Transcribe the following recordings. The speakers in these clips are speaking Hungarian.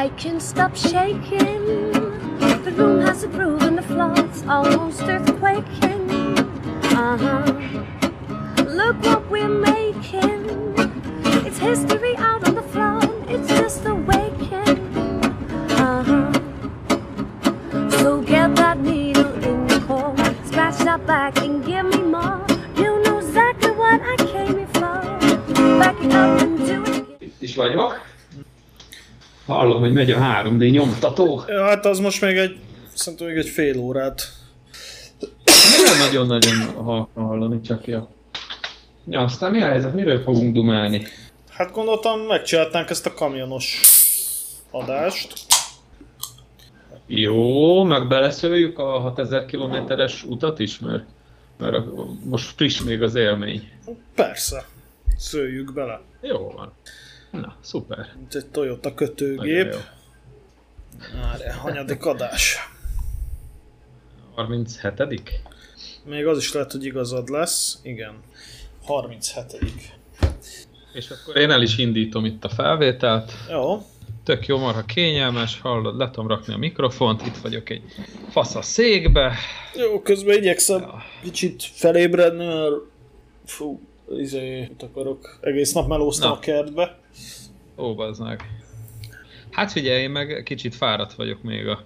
I can stop shaking. The room has a groove the floor's almost earthquaking. Uh huh. Look what we're making. It's history out on the floor. It's just awakening. Uh huh. So get that needle in your core. Scratch that back and give me more. You know exactly what I came here for. Back it up and do it is vagyok. Hallom, hogy megy a 3D nyomtató. Ja, hát az most még egy, szerintem még egy fél órát. Nem nagyon-nagyon ha- hallani, csak ja. Ja, aztán mi a helyzet? Miről fogunk dumálni? Hát gondoltam, megcsináltánk ezt a kamionos adást. Jó, meg beleszöljük a 6000 kilométeres utat is, mert, mert most friss még az élmény. Persze, szőjük bele. Jó van. Na, szuper. Mint egy Toyota kötőgép. Várjál, hanyadik adás. 37 Még az is lehet, hogy igazad lesz. Igen. 37 És akkor én el is indítom itt a felvételt. Jó. Tök jó, marha kényelmes, hallod, le tudom rakni a mikrofont, itt vagyok egy fasz a székbe. Jó, közben igyekszem kicsit felébredni, mert fú, izé, mit akarok. Egész nap melóztam Na. a kertbe. Ó, bazd meg. Hát figyelj, én meg kicsit fáradt vagyok még a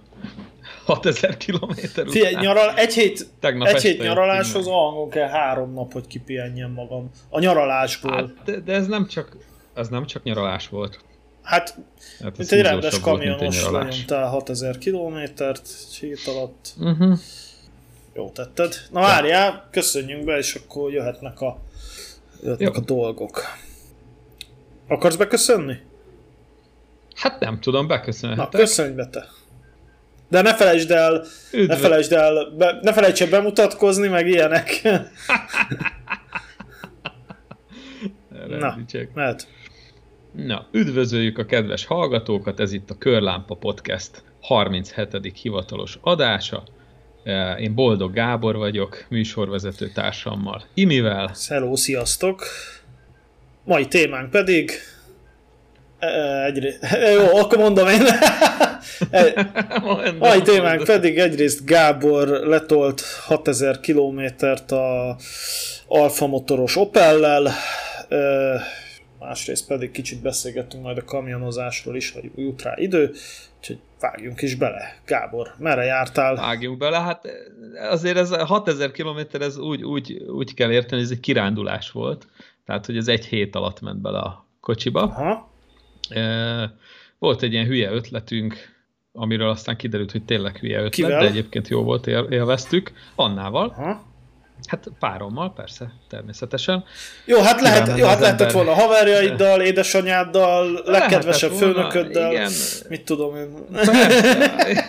6000 kilométer Figyelj, után. nyaral, egy hét, Tegnap egy hét nyaraláshoz hangon kell három nap, hogy kipihenjem magam. A nyaralásból. Hát, de, de ez nem csak, ez nem csak nyaralás volt. hát Hát mint egy rendes kamionos lenyomtál 6000 kilométert hét alatt. Uh-huh. Jó tetted. Na várjál, köszönjünk be, és akkor jöhetnek a, jöhetnek Jó. a dolgok. Akarsz beköszönni? Hát nem tudom, Na, beköszönhetek. köszönj be te. De ne felejtsd el, ne Üdv- felejtsd el, be, ne felejts el bemutatkozni, meg ilyenek. Na. Mehet. Na, üdvözöljük a kedves hallgatókat, ez itt a Körlámpa Podcast 37. hivatalos adása. Eh, Én Boldog Gábor vagyok, műsorvezető társammal Imivel. Hello, sziasztok! Mai témánk pedig... e, Egyrészt... Jó, akkor mondom én. E, Mai témánk pedig egyrészt Gábor letolt 6000 kilométert a Alfa motoros Opellel, e, másrészt pedig kicsit beszélgettünk majd a kamionozásról is, hogy jut rá idő, úgyhogy vágjunk is bele. Gábor, merre jártál? Vágjunk bele, hát eh, azért ez a 6000 km, ez úgy, úgy, úgy kell érteni, hogy ez egy kirándulás volt. Tehát, hogy ez egy hét alatt ment bele a kocsiba. Aha. Eh, Volt egy ilyen hülye ötletünk, amiről aztán kiderült, hogy tényleg hülye ötlet, Kivel? de egyébként jó volt, él- élveztük. Annával, Aha. Hát párommal, persze, természetesen. Jó, hát, lehet, jó, hát lehetett ember. volna haverjaiddal, édesanyáddal, legkedvesebb volna, főnököddel, igen. mit tudom én. Persze.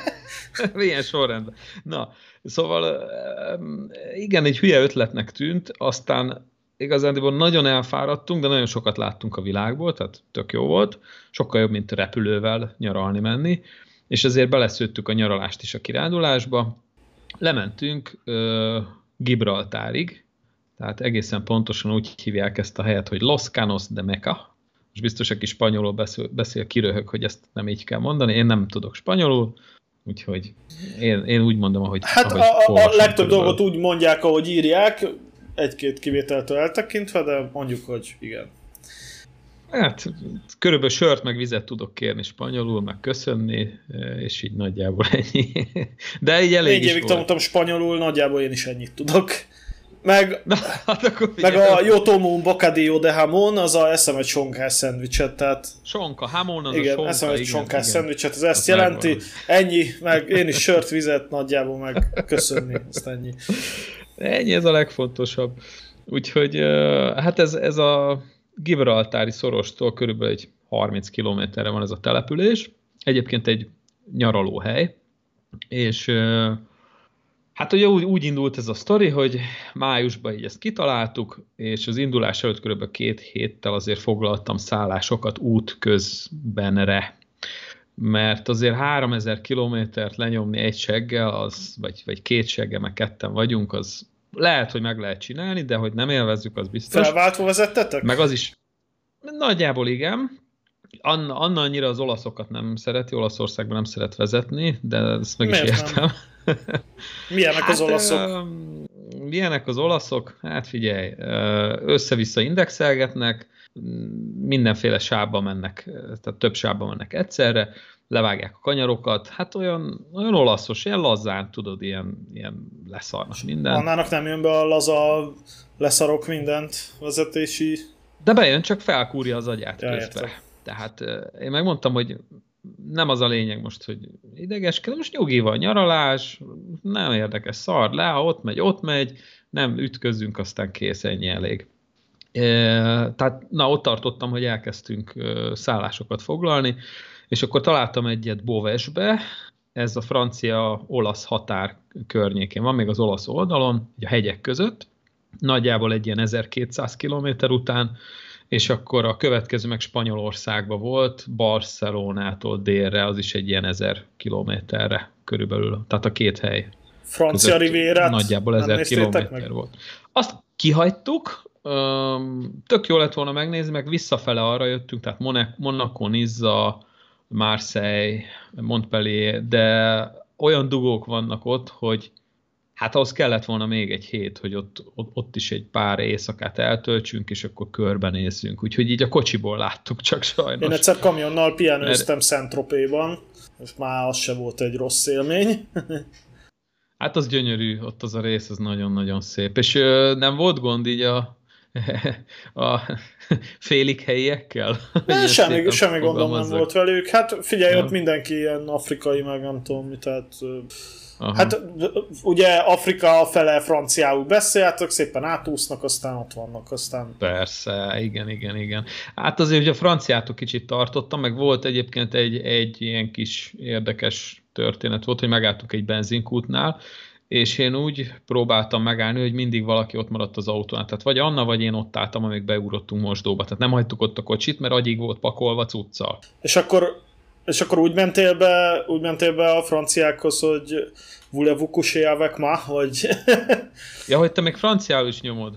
Milyen sorrendben. Na, szóval igen, egy hülye ötletnek tűnt, aztán igazándiból nagyon elfáradtunk, de nagyon sokat láttunk a világból, tehát tök jó volt. Sokkal jobb, mint repülővel nyaralni menni, és ezért beleszőttük a nyaralást is a kirándulásba. Lementünk Gibraltárig, tehát egészen pontosan úgy hívják ezt a helyet, hogy Los Canos de Meca. Most biztos, aki spanyolul beszél, beszél kiröhög, hogy ezt nem így kell mondani. Én nem tudok spanyolul, úgyhogy én, én úgy mondom, ahogy Hát ahogy a, a, a legtöbb dolgot úgy mondják, ahogy írják, egy-két kivételtől eltekintve, de mondjuk, hogy igen. Hát körülbelül sört meg vizet tudok kérni spanyolul, meg köszönni, és így nagyjából ennyi. De így elég Négy évig volt. tanultam spanyolul, nagyjából én is ennyit tudok. Meg, Na, hát akkor meg a Yotomo Bocadillo de Hamon, az a eszem egy sonkás szendvicset, tehát Sonka, Hamon az a igen, sonka, eszem egy sonkás szendvicset, ez ezt Az jelenti, megvan. ennyi, meg én is sört, vizet nagyjából meg köszönni, azt ennyi. Ennyi ez a legfontosabb. Úgyhogy ö, hát ez, ez a Gibraltári szorostól körülbelül egy 30 kilométerre van ez a település. Egyébként egy nyaralóhely, és hát ugye úgy, úgy indult ez a sztori, hogy májusban így ezt kitaláltuk, és az indulás előtt körülbelül két héttel azért foglaltam szállásokat út közbenre, mert azért 3000 kilométert lenyomni egy seggel, az, vagy, vagy két seggel, meg ketten vagyunk, az lehet, hogy meg lehet csinálni, de hogy nem élvezzük, az biztos. Felváltva vezettetek? Meg az is nagyjából igen, Anna, Anna annyira az olaszokat nem szereti, Olaszországban nem szeret vezetni, de ezt meg Miért is értem. Milyenek hát, az olaszok? Milyenek az olaszok? Hát figyelj, össze-vissza indexelgetnek, mindenféle sávba mennek, tehát több sávba mennek egyszerre, levágják a kanyarokat, hát olyan, olyan olaszos, ilyen lazán, tudod, ilyen, ilyen leszarnak minden. Annának nem jön be a laza leszarok mindent vezetési... De bejön, csak felkúrja az agyát ja, közben. Értem. Tehát én megmondtam, hogy nem az a lényeg most, hogy idegeskedem, most nyugi van, nyaralás, nem érdekes, szar le, ha ott megy, ott megy, nem ütközünk, aztán kész, ennyi elég. E, tehát na, ott tartottam, hogy elkezdtünk szállásokat foglalni, és akkor találtam egyet Bovesbe, ez a francia-olasz határ környékén van, még az olasz oldalon, a hegyek között, nagyjából egy ilyen 1200 kilométer után, és akkor a következő meg Spanyolországba volt, Barcelonától délre, az is egy ilyen 1000 kilométerre körülbelül, tehát a két hely. Francia rivérát Nagyjából 1000 kilométer volt. Azt kihagytuk, tök jó lett volna megnézni, meg visszafele arra jöttünk, tehát Monaco, Nizza, Marseille, Montpellier, de olyan dugók vannak ott, hogy hát ahhoz kellett volna még egy hét, hogy ott, ott, ott is egy pár éjszakát eltöltsünk, és akkor körbenézzünk. Úgyhogy így a kocsiból láttuk csak sajnos. Én egyszer kamionnal pihenőztem Mert... Szentropéban, és már az se volt egy rossz élmény. hát az gyönyörű, ott az a rész, az nagyon-nagyon szép. És ö, nem volt gond így a, a félig helyiekkel? Ne, semmi, semmi gondom nem volt velük. Hát figyelj, ja. ott mindenki ilyen afrikai, meg nem tudom mi, tehát Aha. Hát ugye Afrika fele franciául beszéltek, szépen átúsznak, aztán ott vannak, aztán... Persze, igen, igen, igen. Hát azért, hogy a franciától kicsit tartottam, meg volt egyébként egy, egy ilyen kis érdekes történet volt, hogy megálltunk egy benzinkútnál, és én úgy próbáltam megállni, hogy mindig valaki ott maradt az autónál. Tehát vagy Anna, vagy én ott álltam, amíg beugrottunk mosdóba. Tehát nem hagytuk ott a kocsit, mert agyig volt pakolva cuccal. És akkor és akkor úgy mentél be, úgy mentél be a franciákhoz, hogy voulez-vous coucher avec ma, hogy... ja, hogy te még franciául is nyomod.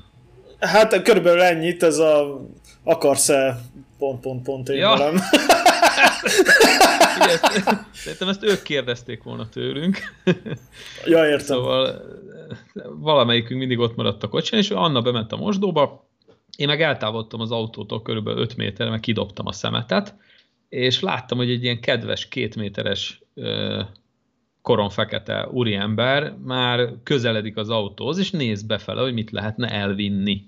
Hát körülbelül ennyit, ez a akarsz-e pont, pont, pont én ja. velem. szerintem ezt ők kérdezték volna tőlünk. Ja, értem. Szóval valamelyikünk mindig ott maradt a kocsin, és Anna bement a mosdóba, én meg eltávolodtam az autótól körülbelül 5 méterre, meg kidobtam a szemetet, és láttam, hogy egy ilyen kedves kétméteres koron fekete úriember már közeledik az autóhoz, és néz befele, hogy mit lehetne elvinni.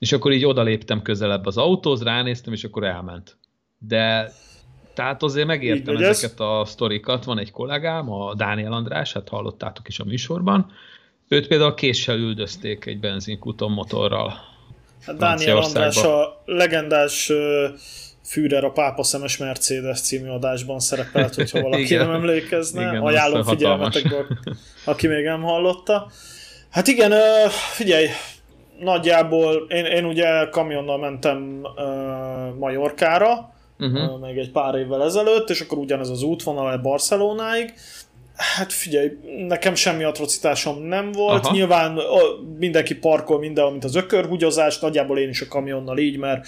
És akkor így odaléptem közelebb az autóhoz, ránéztem, és akkor elment. De tehát azért megértem így, ezeket a sztorikat. Van egy kollégám, a Dániel András, hát hallottátok is a műsorban. Őt például késsel üldözték egy benzinkuton motorral. Hát Dániel András a legendás Führer a Pápa Szemes Mercedes című adásban szerepelt, hogyha valaki nem emlékezne. Igen, Ajánlom figyelmetekből, aki még nem hallotta. Hát igen, figyelj, nagyjából én, én ugye kamionnal mentem uh, Majorkára, uh-huh. uh, még egy pár évvel ezelőtt, és akkor ugyanez az útvonal Barcelonáig. Hát figyelj, nekem semmi atrocitásom nem volt. Aha. Nyilván mindenki parkol minden, mint az ökörhúgyozás, nagyjából én is a kamionnal így, mert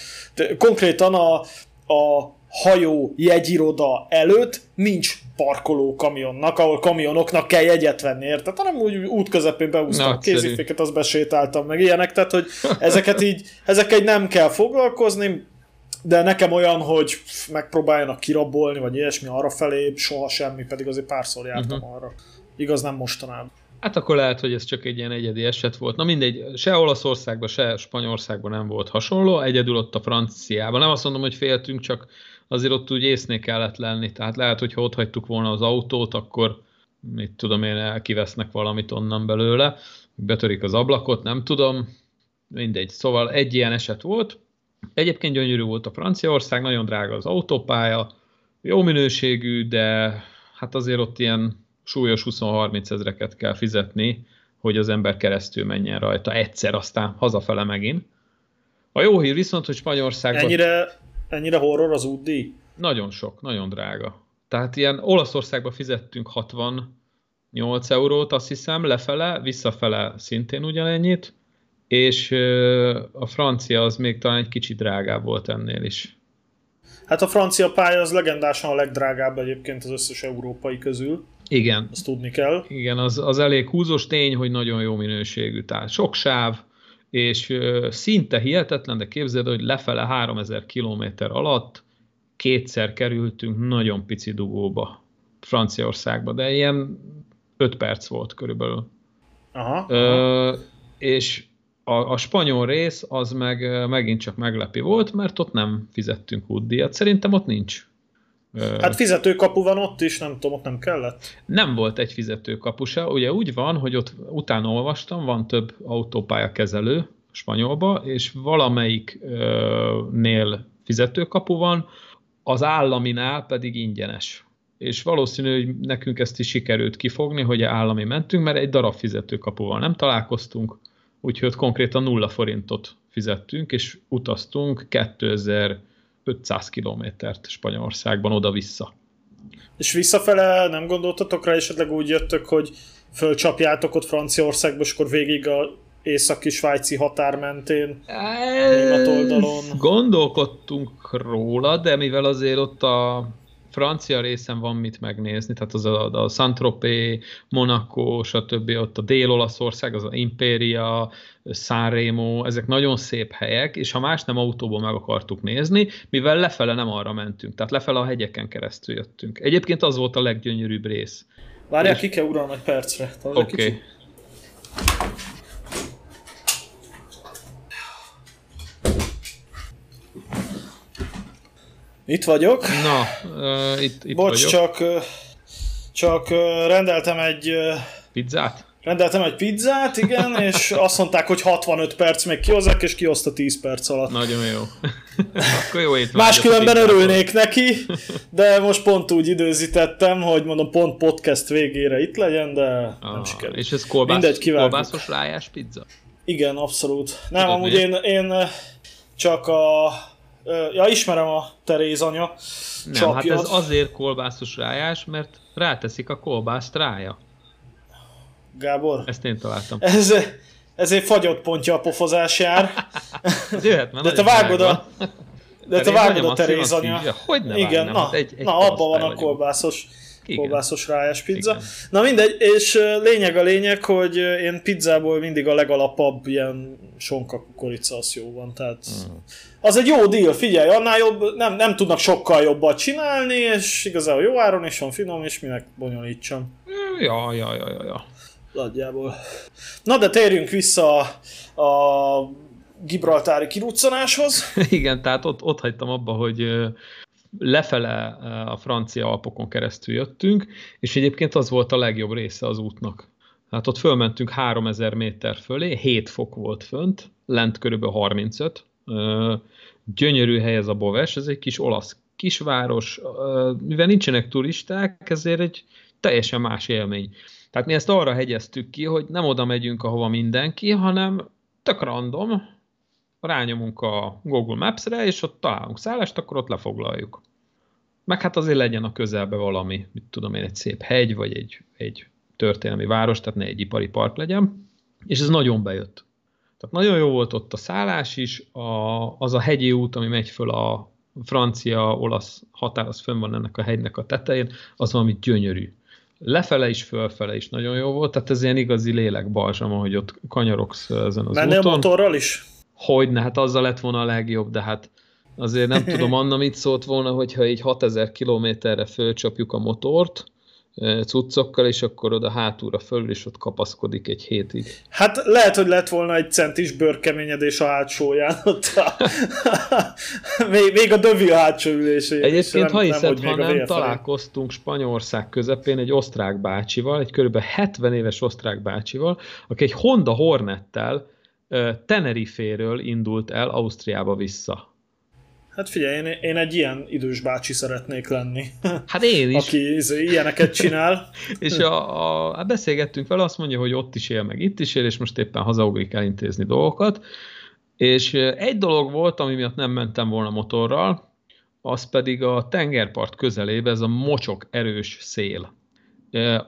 konkrétan a, a hajó jegyiroda előtt nincs parkoló kamionnak, ahol kamionoknak kell jegyet venni, érted? Hanem úgy út közepén beúztam kéziféket, az besétáltam, meg ilyenek, tehát hogy ezeket így, ezekkel nem kell foglalkozni, de nekem olyan, hogy megpróbáljanak kirabolni, vagy ilyesmi arra felé, soha semmi, pedig azért párszor jártam uh-huh. arra. Igaz, nem mostanában. Hát akkor lehet, hogy ez csak egy ilyen egyedi eset volt. Na mindegy, se Olaszországban, se Spanyolországban nem volt hasonló, egyedül ott a franciában. Nem azt mondom, hogy féltünk, csak azért ott úgy észné kellett lenni. Tehát lehet, hogy ha ott hagytuk volna az autót, akkor mit tudom én, kivesznek valamit onnan belőle, betörik az ablakot, nem tudom, mindegy. Szóval egy ilyen eset volt. Egyébként gyönyörű volt a Franciaország, nagyon drága az autópálya, jó minőségű, de hát azért ott ilyen súlyos 20-30 ezreket kell fizetni, hogy az ember keresztül menjen rajta egyszer, aztán hazafele megint. A jó hír viszont, hogy Spanyolországban... Ennyire, ennyire horror az útdíj? Nagyon sok, nagyon drága. Tehát ilyen Olaszországban fizettünk 68 eurót, azt hiszem, lefele, visszafele szintén ugyanennyit, és a francia az még talán egy kicsit drágább volt ennél is. Hát a francia pálya az legendásan a legdrágább egyébként az összes európai közül. Igen. Azt tudni kell. Igen, az, az elég húzós tény, hogy nagyon jó minőségű. Tehát sok sáv, és szinte hihetetlen, de képzeld, hogy lefele 3000 km alatt kétszer kerültünk nagyon pici dugóba Franciaországba, de ilyen 5 perc volt körülbelül. Aha. Ö, és a, a spanyol rész az meg megint csak meglepi volt, mert ott nem fizettünk útdíjat. Szerintem ott nincs. Hát fizetőkapu van ott is, nem tudom, ott nem kellett. Nem volt egy fizetőkapu se. Ugye úgy van, hogy ott utána olvastam, van több autópálya kezelő spanyolba, és valamelyiknél fizetőkapu van, az államinál pedig ingyenes. És valószínű, hogy nekünk ezt is sikerült kifogni, hogy állami mentünk, mert egy darab fizetőkapuval nem találkoztunk, úgyhogy konkrétan nulla forintot fizettünk, és utaztunk 2500 kilométert Spanyolországban oda-vissza. És visszafele nem gondoltatok rá, esetleg úgy jöttök, hogy fölcsapjátok ott Franciaországba, és akkor végig a északi svájci határ mentén, német oldalon. Gondolkodtunk róla, de mivel azért ott a francia részen van mit megnézni, tehát az a, a Saint-Tropez, Monaco, stb. ott a Dél-Olaszország, az a Imperia, Sanremo, ezek nagyon szép helyek, és ha más nem autóból meg akartuk nézni, mivel lefele nem arra mentünk, tehát lefele a hegyeken keresztül jöttünk. Egyébként az volt a leggyönyörűbb rész. Várjál, ki kell uram egy percre. Oké. Okay. Itt vagyok. Na, uh, itt, itt Bocs, vagyok. csak, csak rendeltem egy... Pizzát? Rendeltem egy pizzát, igen, és azt mondták, hogy 65 perc még kihozzák, és kihozta 10 perc alatt. Nagyon jó. Akkor jó Máskülönben örülnék neki, de most pont úgy időzítettem, hogy mondom pont podcast végére itt legyen, de nem Ah, sikerült. És ez kolbász, Mindegy, kivágjuk. kolbászos rájás pizza? Igen, abszolút. Nem, Tudod amúgy miért? én, én csak a... Ja, ismerem a Teréz anya. Nem, csapjat. hát ez azért kolbászos rájás, mert ráteszik a kolbászt rája. Gábor, Ezt én találtam. ez, ezért fagyott pontja a pofozás jár. Ez jöhet, mert De te vágod a... De te vágod a Teréz anya. Hogy ne Igen, vágnám, na, hát egy- egy na abban van a kolbászos, Igen. kolbászos rájás pizza. Igen. Na mindegy, és lényeg a lényeg, hogy én pizzából mindig a legalapabb ilyen sonka kukorica az jó van, tehát Mm. Az egy jó deal, figyelj, annál jobb, nem, nem tudnak sokkal jobbat csinálni, és igazából jó áron is van, finom, és minek bonyolítsam. Ja, ja, ja, ja, ja. Nagyjából. Na de térjünk vissza a, a Gibraltári kiruccanáshoz. Igen, tehát ott, ott hagytam abba, hogy lefele a francia Alpokon keresztül jöttünk, és egyébként az volt a legjobb része az útnak. Hát ott fölmentünk 3000 méter fölé, 7 fok volt fönt, lent körülbelül 35. Gyönyörű hely ez a Boves, ez egy kis olasz kisváros, mivel nincsenek turisták, ezért egy teljesen más élmény. Tehát mi ezt arra hegyeztük ki, hogy nem oda megyünk, ahova mindenki, hanem tök random, rányomunk a Google Maps-re, és ott találunk szállást, akkor ott lefoglaljuk. Meg hát azért legyen a közelbe valami, mit tudom én, egy szép hegy, vagy egy, egy történelmi város, tehát ne egy ipari park legyen. És ez nagyon bejött. Tehát nagyon jó volt ott a szállás is, a, az a hegyi út, ami megy föl a francia-olasz határ, az fönn van ennek a hegynek a tetején, az valami gyönyörű. Lefele is, fölfele is nagyon jó volt, tehát ez ilyen igazi lélekbalzsam, ahogy ott kanyarogsz ezen az Mennél úton. motorral is? Hogyne, hát azzal lett volna a legjobb, de hát azért nem tudom, Anna mit szólt volna, hogyha így 6000 kilométerre fölcsapjuk a motort cuccokkal, és akkor oda hátulra föl, és ott kapaszkodik egy hétig. Hát lehet, hogy lett volna egy centis bőrkeményedés a hátsóján. Ott a, még, még a dövi a hátsó ülésén. Egyébként, ha hiszed, még ha nem találkoztunk Spanyolország közepén egy osztrák bácsival, egy kb. 70 éves osztrák bácsival, aki egy Honda Hornettel Tenerife-ről indult el Ausztriába vissza. Hát figyelj, én, én egy ilyen idős bácsi szeretnék lenni, Hát én is. aki ilyeneket csinál. És a, a, hát beszélgettünk vele, azt mondja, hogy ott is él, meg itt is él, és most éppen hazaugrik elintézni dolgokat. És egy dolog volt, ami miatt nem mentem volna motorral, az pedig a tengerpart közelébe ez a mocsok erős szél.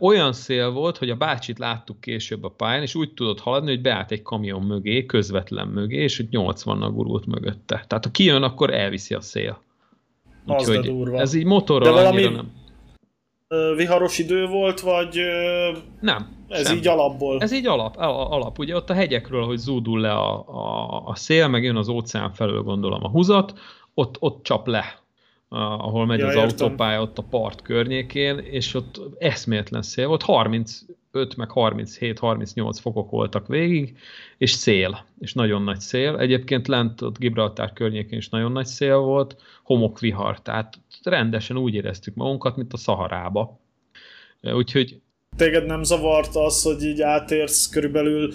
Olyan szél volt, hogy a bácsit láttuk később a pályán, és úgy tudott haladni, hogy beállt egy kamion mögé, közvetlen mögé, és hogy 80-nal gurult mögötte. Tehát ha kijön, akkor elviszi a szél. Úgyhogy ez így motorral De valami nem. viharos idő volt, vagy nem, ez semmi. így alapból? Ez így alap, alap. Ugye ott a hegyekről, hogy zúdul le a, a, a szél, meg jön az óceán felől gondolom a húzat, ott, ott csap le ahol megy ja, az értem. autópálya ott a part környékén, és ott eszméletlen szél volt, 35 meg 37-38 fokok voltak végig, és szél, és nagyon nagy szél. Egyébként lent ott Gibraltár környékén is nagyon nagy szél volt, homokvihar, tehát rendesen úgy éreztük magunkat, mint a Szaharába. Úgyhogy Téged nem zavart az, hogy így átérsz körülbelül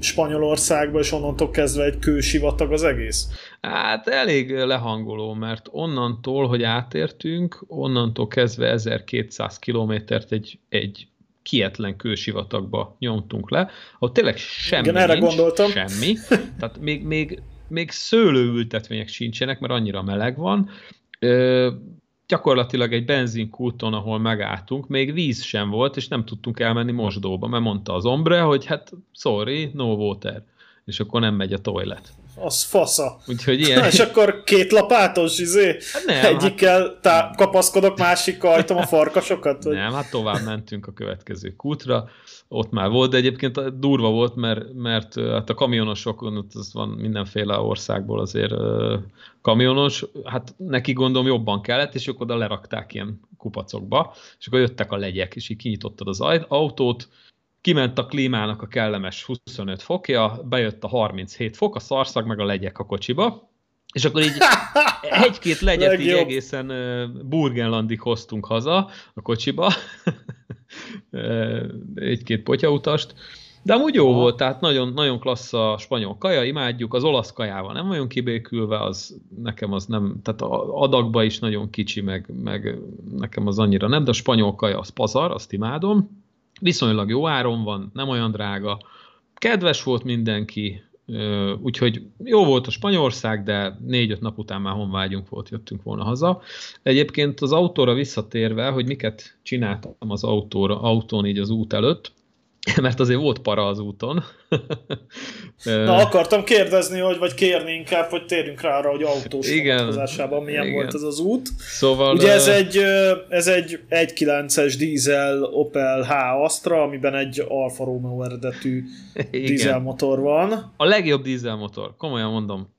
Spanyolországba, és onnantól kezdve egy kősivatag az egész? Hát elég lehangoló, mert onnantól, hogy átértünk, onnantól kezdve 1200 kilométert egy, egy kietlen kősivatagba nyomtunk le, ahol tényleg semmi Igen, erre nincs, gondoltam. semmi. Tehát még, még, még szőlőültetvények sincsenek, mert annyira meleg van. Ö, gyakorlatilag egy benzinkúton, ahol megálltunk, még víz sem volt, és nem tudtunk elmenni mosdóba, mert mondta az ombre, hogy hát sorry, no water, és akkor nem megy a toilet az fasza. Úgyhogy ilyen... És akkor két lapátos, izé? Hát nem, Egyikkel hát... tá- kapaszkodok, másikkal hajtom a farkasokat? Vagy? Nem, hát tovább mentünk a következő kútra, ott már volt, de egyébként durva volt, mert, mert hát a kamionosokon, ott az van mindenféle országból azért kamionos, hát neki gondolom jobban kellett, és akkor oda lerakták ilyen kupacokba, és akkor jöttek a legyek, és így kinyitottad az autót, kiment a klímának a kellemes 25 fokja, bejött a 37 fok, a szarszag meg a legyek a kocsiba, és akkor így egy-két legyet így egészen Burgenlandig hoztunk haza a kocsiba, egy-két potyautast, de amúgy jó volt, tehát nagyon, nagyon klassz a spanyol kaja, imádjuk, az olasz kajával nem olyan kibékülve, az nekem az nem, tehát a adagba is nagyon kicsi, meg, meg nekem az annyira nem, de a spanyol kaja az pazar, azt imádom, viszonylag jó áron van, nem olyan drága, kedves volt mindenki, úgyhogy jó volt a Spanyolország, de négy-öt nap után már honvágyunk volt, jöttünk volna haza. Egyébként az autóra visszatérve, hogy miket csináltam az autóra, autón így az út előtt, mert azért volt para az úton. Na, akartam kérdezni, hogy vagy kérni inkább, hogy térjünk rá arra, hogy autós igen, milyen igen. volt ez az út. Szóval, Ugye ez egy, ez egy 1.9-es dízel Opel H Astra, amiben egy Alfa Romeo eredetű dízelmotor van. A legjobb dízelmotor, komolyan mondom.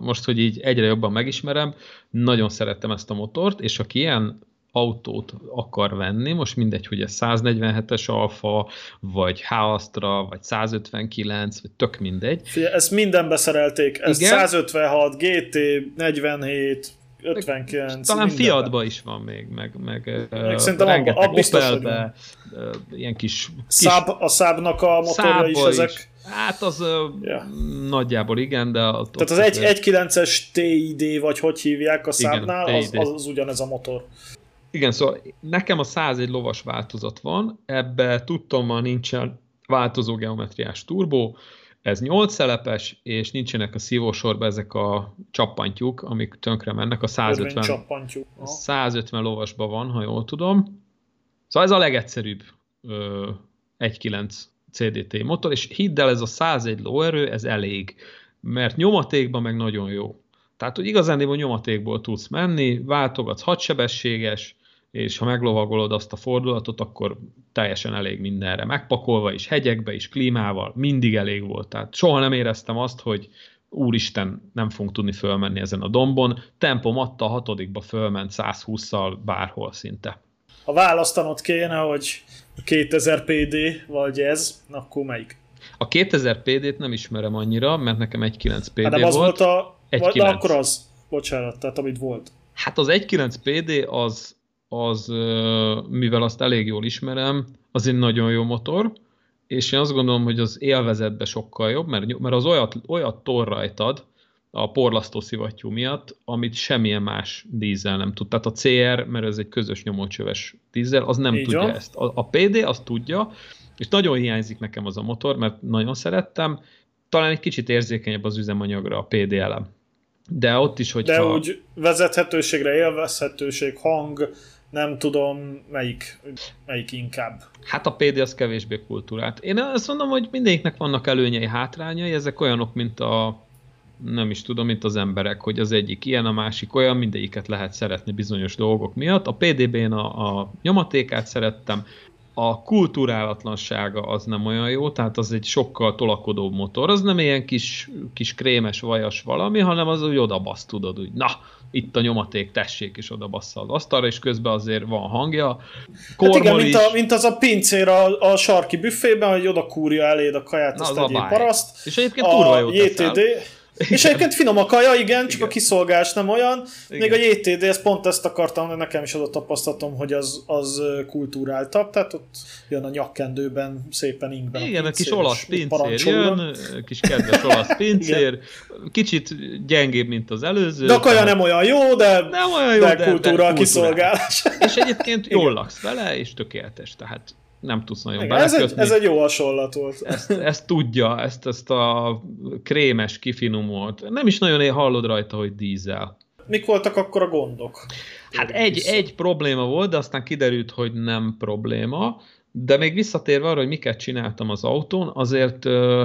Most, hogy így egyre jobban megismerem, nagyon szerettem ezt a motort, és aki ilyen autót akar venni, most mindegy, hogy ez 147-es Alfa, vagy H-Astra, vagy 159, vagy tök mindegy. Fia, ezt minden beszerelték, ez Igen? 156, GT, 47, 59. Talán Fiatban is van még, meg, meg meg szerintem rengeteg abba, abba Opelbe, ilyen kis... kis Száb, a Szábnak a motorja is ezek. Is. Hát az yeah. nagyjából igen, de... Ott, Tehát az 1.9-es TID, vagy hogy hívják a Szábnál, az, az, az ugyanez a motor. Igen, szóval nekem a 101 lovas változat van, ebbe tudtommal nincsen változó geometriás turbó, ez 8 szelepes, és nincsenek a szívósorban ezek a csappantyúk, amik tönkre mennek, a 150, 150 lovasba van, ha jól tudom. Szóval ez a legegyszerűbb 1.9 CDT motor, és hidd el, ez a 101 lóerő, ez elég, mert nyomatékban meg nagyon jó. Tehát, hogy igazán nyomatékból tudsz menni, váltogatsz hadsebességes, és ha meglovagolod azt a fordulatot, akkor teljesen elég mindenre. Megpakolva is, hegyekbe is, klímával, mindig elég volt. Tehát soha nem éreztem azt, hogy úristen, nem fogunk tudni fölmenni ezen a dombon. Tempom adta a hatodikba fölment 120-szal bárhol szinte. Ha választanod kéne, hogy 2000 PD vagy ez, akkor melyik? A 2000 PD-t nem ismerem annyira, mert nekem 1.9 PD hát, az volt. volt a... 1.9. De akkor az, bocsánat, tehát amit volt. Hát az 1.9 PD az az, mivel azt elég jól ismerem, az egy nagyon jó motor, és én azt gondolom, hogy az élvezetben sokkal jobb, mert, mert az olyat, olyat tor rajtad, a porlasztó szivattyú miatt, amit semmilyen más dízel nem tud. Tehát a CR, mert ez egy közös nyomócsöves dízel, az nem Így tudja van. ezt. A, a PD azt tudja, és nagyon hiányzik nekem az a motor, mert nagyon szerettem. Talán egy kicsit érzékenyebb az üzemanyagra a PD elem. De ott is, hogyha... De úgy vezethetőségre, élvezhetőség, hang, nem tudom, melyik, melyik inkább. Hát a PD az kevésbé kultúrát. Én azt mondom, hogy mindegyiknek vannak előnyei, hátrányai, ezek olyanok, mint a nem is tudom, mint az emberek, hogy az egyik ilyen, a másik olyan, mindegyiket lehet szeretni bizonyos dolgok miatt. A PDB-n a, a nyomatékát szerettem, a kultúrálatlansága az nem olyan jó, tehát az egy sokkal tolakodóbb motor, az nem ilyen kis, kis krémes, vajas valami, hanem az úgy odabasz, tudod, úgy, na, itt a nyomaték, tessék, és oda bassza az asztalra, és közben azért van hangja. hát igen, mint, a, mint az a pincér a, a sarki büfében, hogy oda kúrja eléd a kaját, azt egy paraszt. És egyébként kurva jó JTD, és egyébként finom a kaja, igen, csak igen. a kiszolgás nem olyan. Igen. Még a JTD, ezt pont ezt akartam, nekem is adott tapasztalatom, hogy az, az kultúráltabb, tehát ott jön a nyakkendőben szépen ingben. Igen, a, a kis olasz pincér jön, kis kedves olasz pincér, kicsit gyengébb, mint az előző. De a kaja nem olyan jó, de, nem olyan jó, de, de kultúra de a kiszolgálás. És egyébként jól laksz vele, és tökéletes, tehát nem tudsz nagyon Igen, ez egy, ez egy jó hasonlat volt. Ezt, ezt tudja, ezt, ezt a krémes, kifinomolt. Nem is nagyon hallod rajta, hogy dízel. Mik voltak akkor a gondok? Hát egy, egy probléma volt, de aztán kiderült, hogy nem probléma. De még visszatérve arra, hogy miket csináltam az autón, azért uh,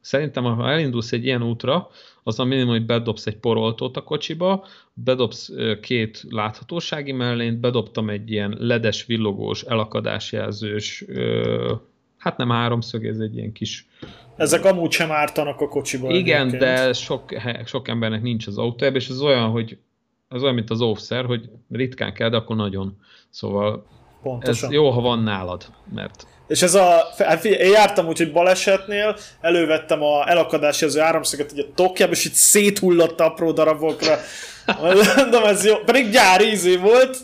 szerintem, ha elindulsz egy ilyen útra, az a minimum, hogy bedobsz egy poroltót a kocsiba, bedobsz két láthatósági mellényt, bedobtam egy ilyen ledes, villogós, elakadásjelzős, hát nem háromszög, ez egy ilyen kis... Ezek amúgy sem ártanak a kocsiban. Igen, egyébként. de sok, sok embernek nincs az autójában, és ez olyan, hogy az olyan, mint az óvszer, hogy ritkán kell, de akkor nagyon. Szóval Pontosan. ez jó, ha van nálad, mert és ez a, hát figyelj, én jártam úgy, hogy balesetnél, elővettem a elakadási az áramszöget egy a tokjába, és itt széthullott apró darabokra. Mondom, ez jó. Pedig gyári ízé volt,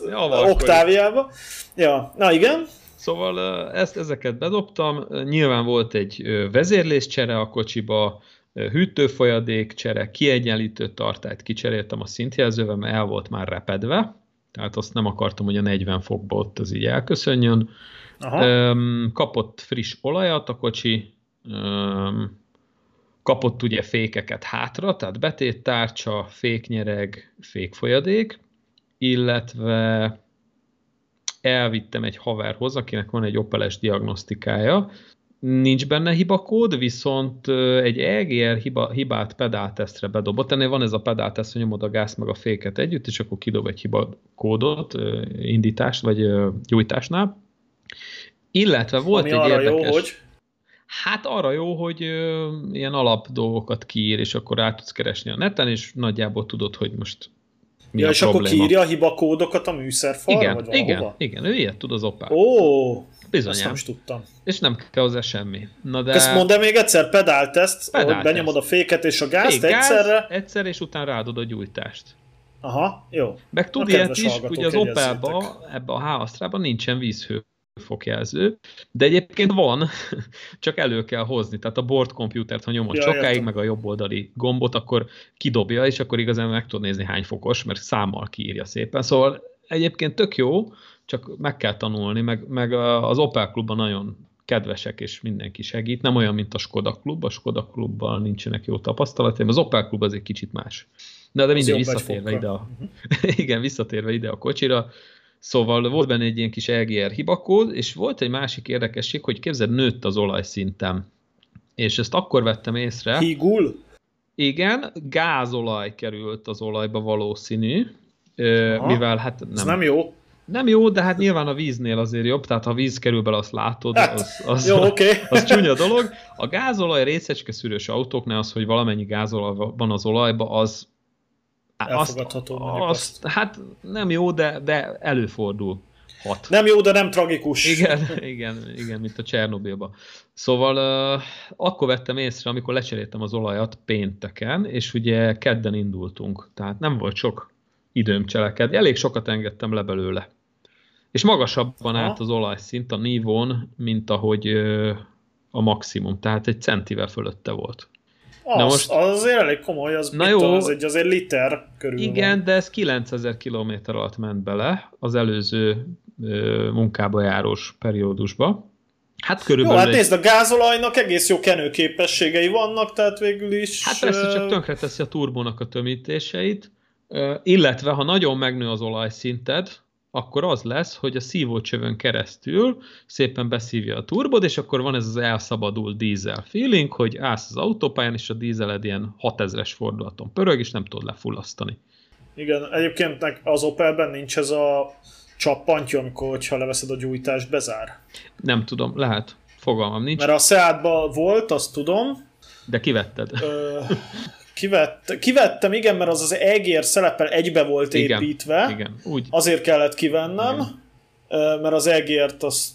Oktáviába. Ja, na igen. Szóval ezt, ezeket bedobtam. Nyilván volt egy vezérléscsere a kocsiba, hűtőfolyadék csere, kiegyenlítő tartályt kicseréltem a szintjelzővel, mert el volt már repedve, tehát azt nem akartam, hogy a 40 fokba ott az így elköszönjön. Aha. Kapott friss olajat a kocsi, kapott ugye fékeket hátra, tehát betéttárcsa, féknyereg, fékfolyadék, illetve elvittem egy haverhoz, akinek van egy Opeles diagnosztikája, nincs benne hibakód, viszont egy EGR hiba, hibát pedáltesztre bedobott. Ennél van ez a pedálteszt, hogy nyomod a gáz meg a féket együtt, és akkor kidob egy hibakódot indítást vagy gyújtásnál. Illetve volt Ami egy arra érdekes... Jó, hogy... Hát arra jó, hogy ö, ilyen alap dolgokat kiír, és akkor át tudsz keresni a neten, és nagyjából tudod, hogy most mi ja, a és probléma. akkor kiírja a hibakódokat a műszerfalra? Igen, vagy igen, igen, ő ilyet tud az Opel. Ó, Bizonyám. Ezt nem is tudtam. És nem kell hozzá semmi. Na de... Ezt mondd még egyszer, pedálteszt, pedál hogy benyomod a féket és a gázt Fék, egyszerre. Gáz, egyszer, és utána ráadod a gyújtást. Aha, jó. Meg tud ilyet is, ugye az Opelba, ebbe a h nincsen vízhő fokjelző, de egyébként van, csak elő kell hozni. Tehát a board computert, ha nyomod ja, sokáig, értem. meg a jobb oldali gombot, akkor kidobja, és akkor igazán meg tud nézni hány fokos, mert számmal kiírja szépen. Szóval egyébként tök jó, csak meg kell tanulni, meg, meg az Opel klubban nagyon kedvesek, és mindenki segít. Nem olyan, mint a Skoda klub, a Skoda klubban nincsenek jó tapasztalataim, az Opel klub az egy kicsit más. Na, de mindegy, visszatérve ide a, uh-huh. igen, visszatérve ide a kocsira, Szóval volt benne egy ilyen kis LGR hibakód, és volt egy másik érdekesség, hogy képzeld, nőtt az olajszintem. És ezt akkor vettem észre. Hígul? Igen, gázolaj került az olajba valószínű, Aha. mivel hát nem. Ez nem jó. Nem jó, de hát nyilván a víznél azért jobb, tehát ha víz kerül bele, azt látod, hát, az, az, jó, okay. az csúnya dolog. A gázolaj részecske szűrős autóknál az, hogy valamennyi gázolaj van az olajba, az elfogadható. Azt, azt, hát nem jó, de, de előfordul. Hat. Nem jó, de nem tragikus. Igen, igen, igen mint a Csernobilban. Szóval uh, akkor vettem észre, amikor lecseréltem az olajat pénteken, és ugye kedden indultunk, tehát nem volt sok időm cselekedni, elég sokat engedtem le belőle. És magasabban állt az olajszint a nívón, mint ahogy uh, a maximum, tehát egy centivel fölötte volt. Az, Na most, az azért elég komoly, az, na jó, az egy azért liter körül Igen, van. de ez 9000 km alatt ment bele az előző ö, munkába járós periódusba. Hát körülbelül... Jó, hát nézd, a gázolajnak egész jó kenőképességei vannak, tehát végül is... Hát persze, csak tönkreteszi a turbónak a tömítéseit, illetve ha nagyon megnő az olajszinted, akkor az lesz, hogy a szívócsövön keresztül szépen beszívja a turbod, és akkor van ez az elszabadult dízel feeling, hogy állsz az autópályán, és a dízeled ilyen 6000-es fordulaton pörög, és nem tudod lefullasztani. Igen, egyébként az Opelben nincs ez a csappantja, amikor, hogyha leveszed a gyújtást, bezár. Nem tudom, lehet. Fogalmam nincs. Mert a Seatban volt, azt tudom. De kivetted. Ö, kivett, kivettem, igen, mert az az egér szelepel egybe volt igen, építve. Igen, úgy. Azért kellett kivennem, igen. mert az egért azt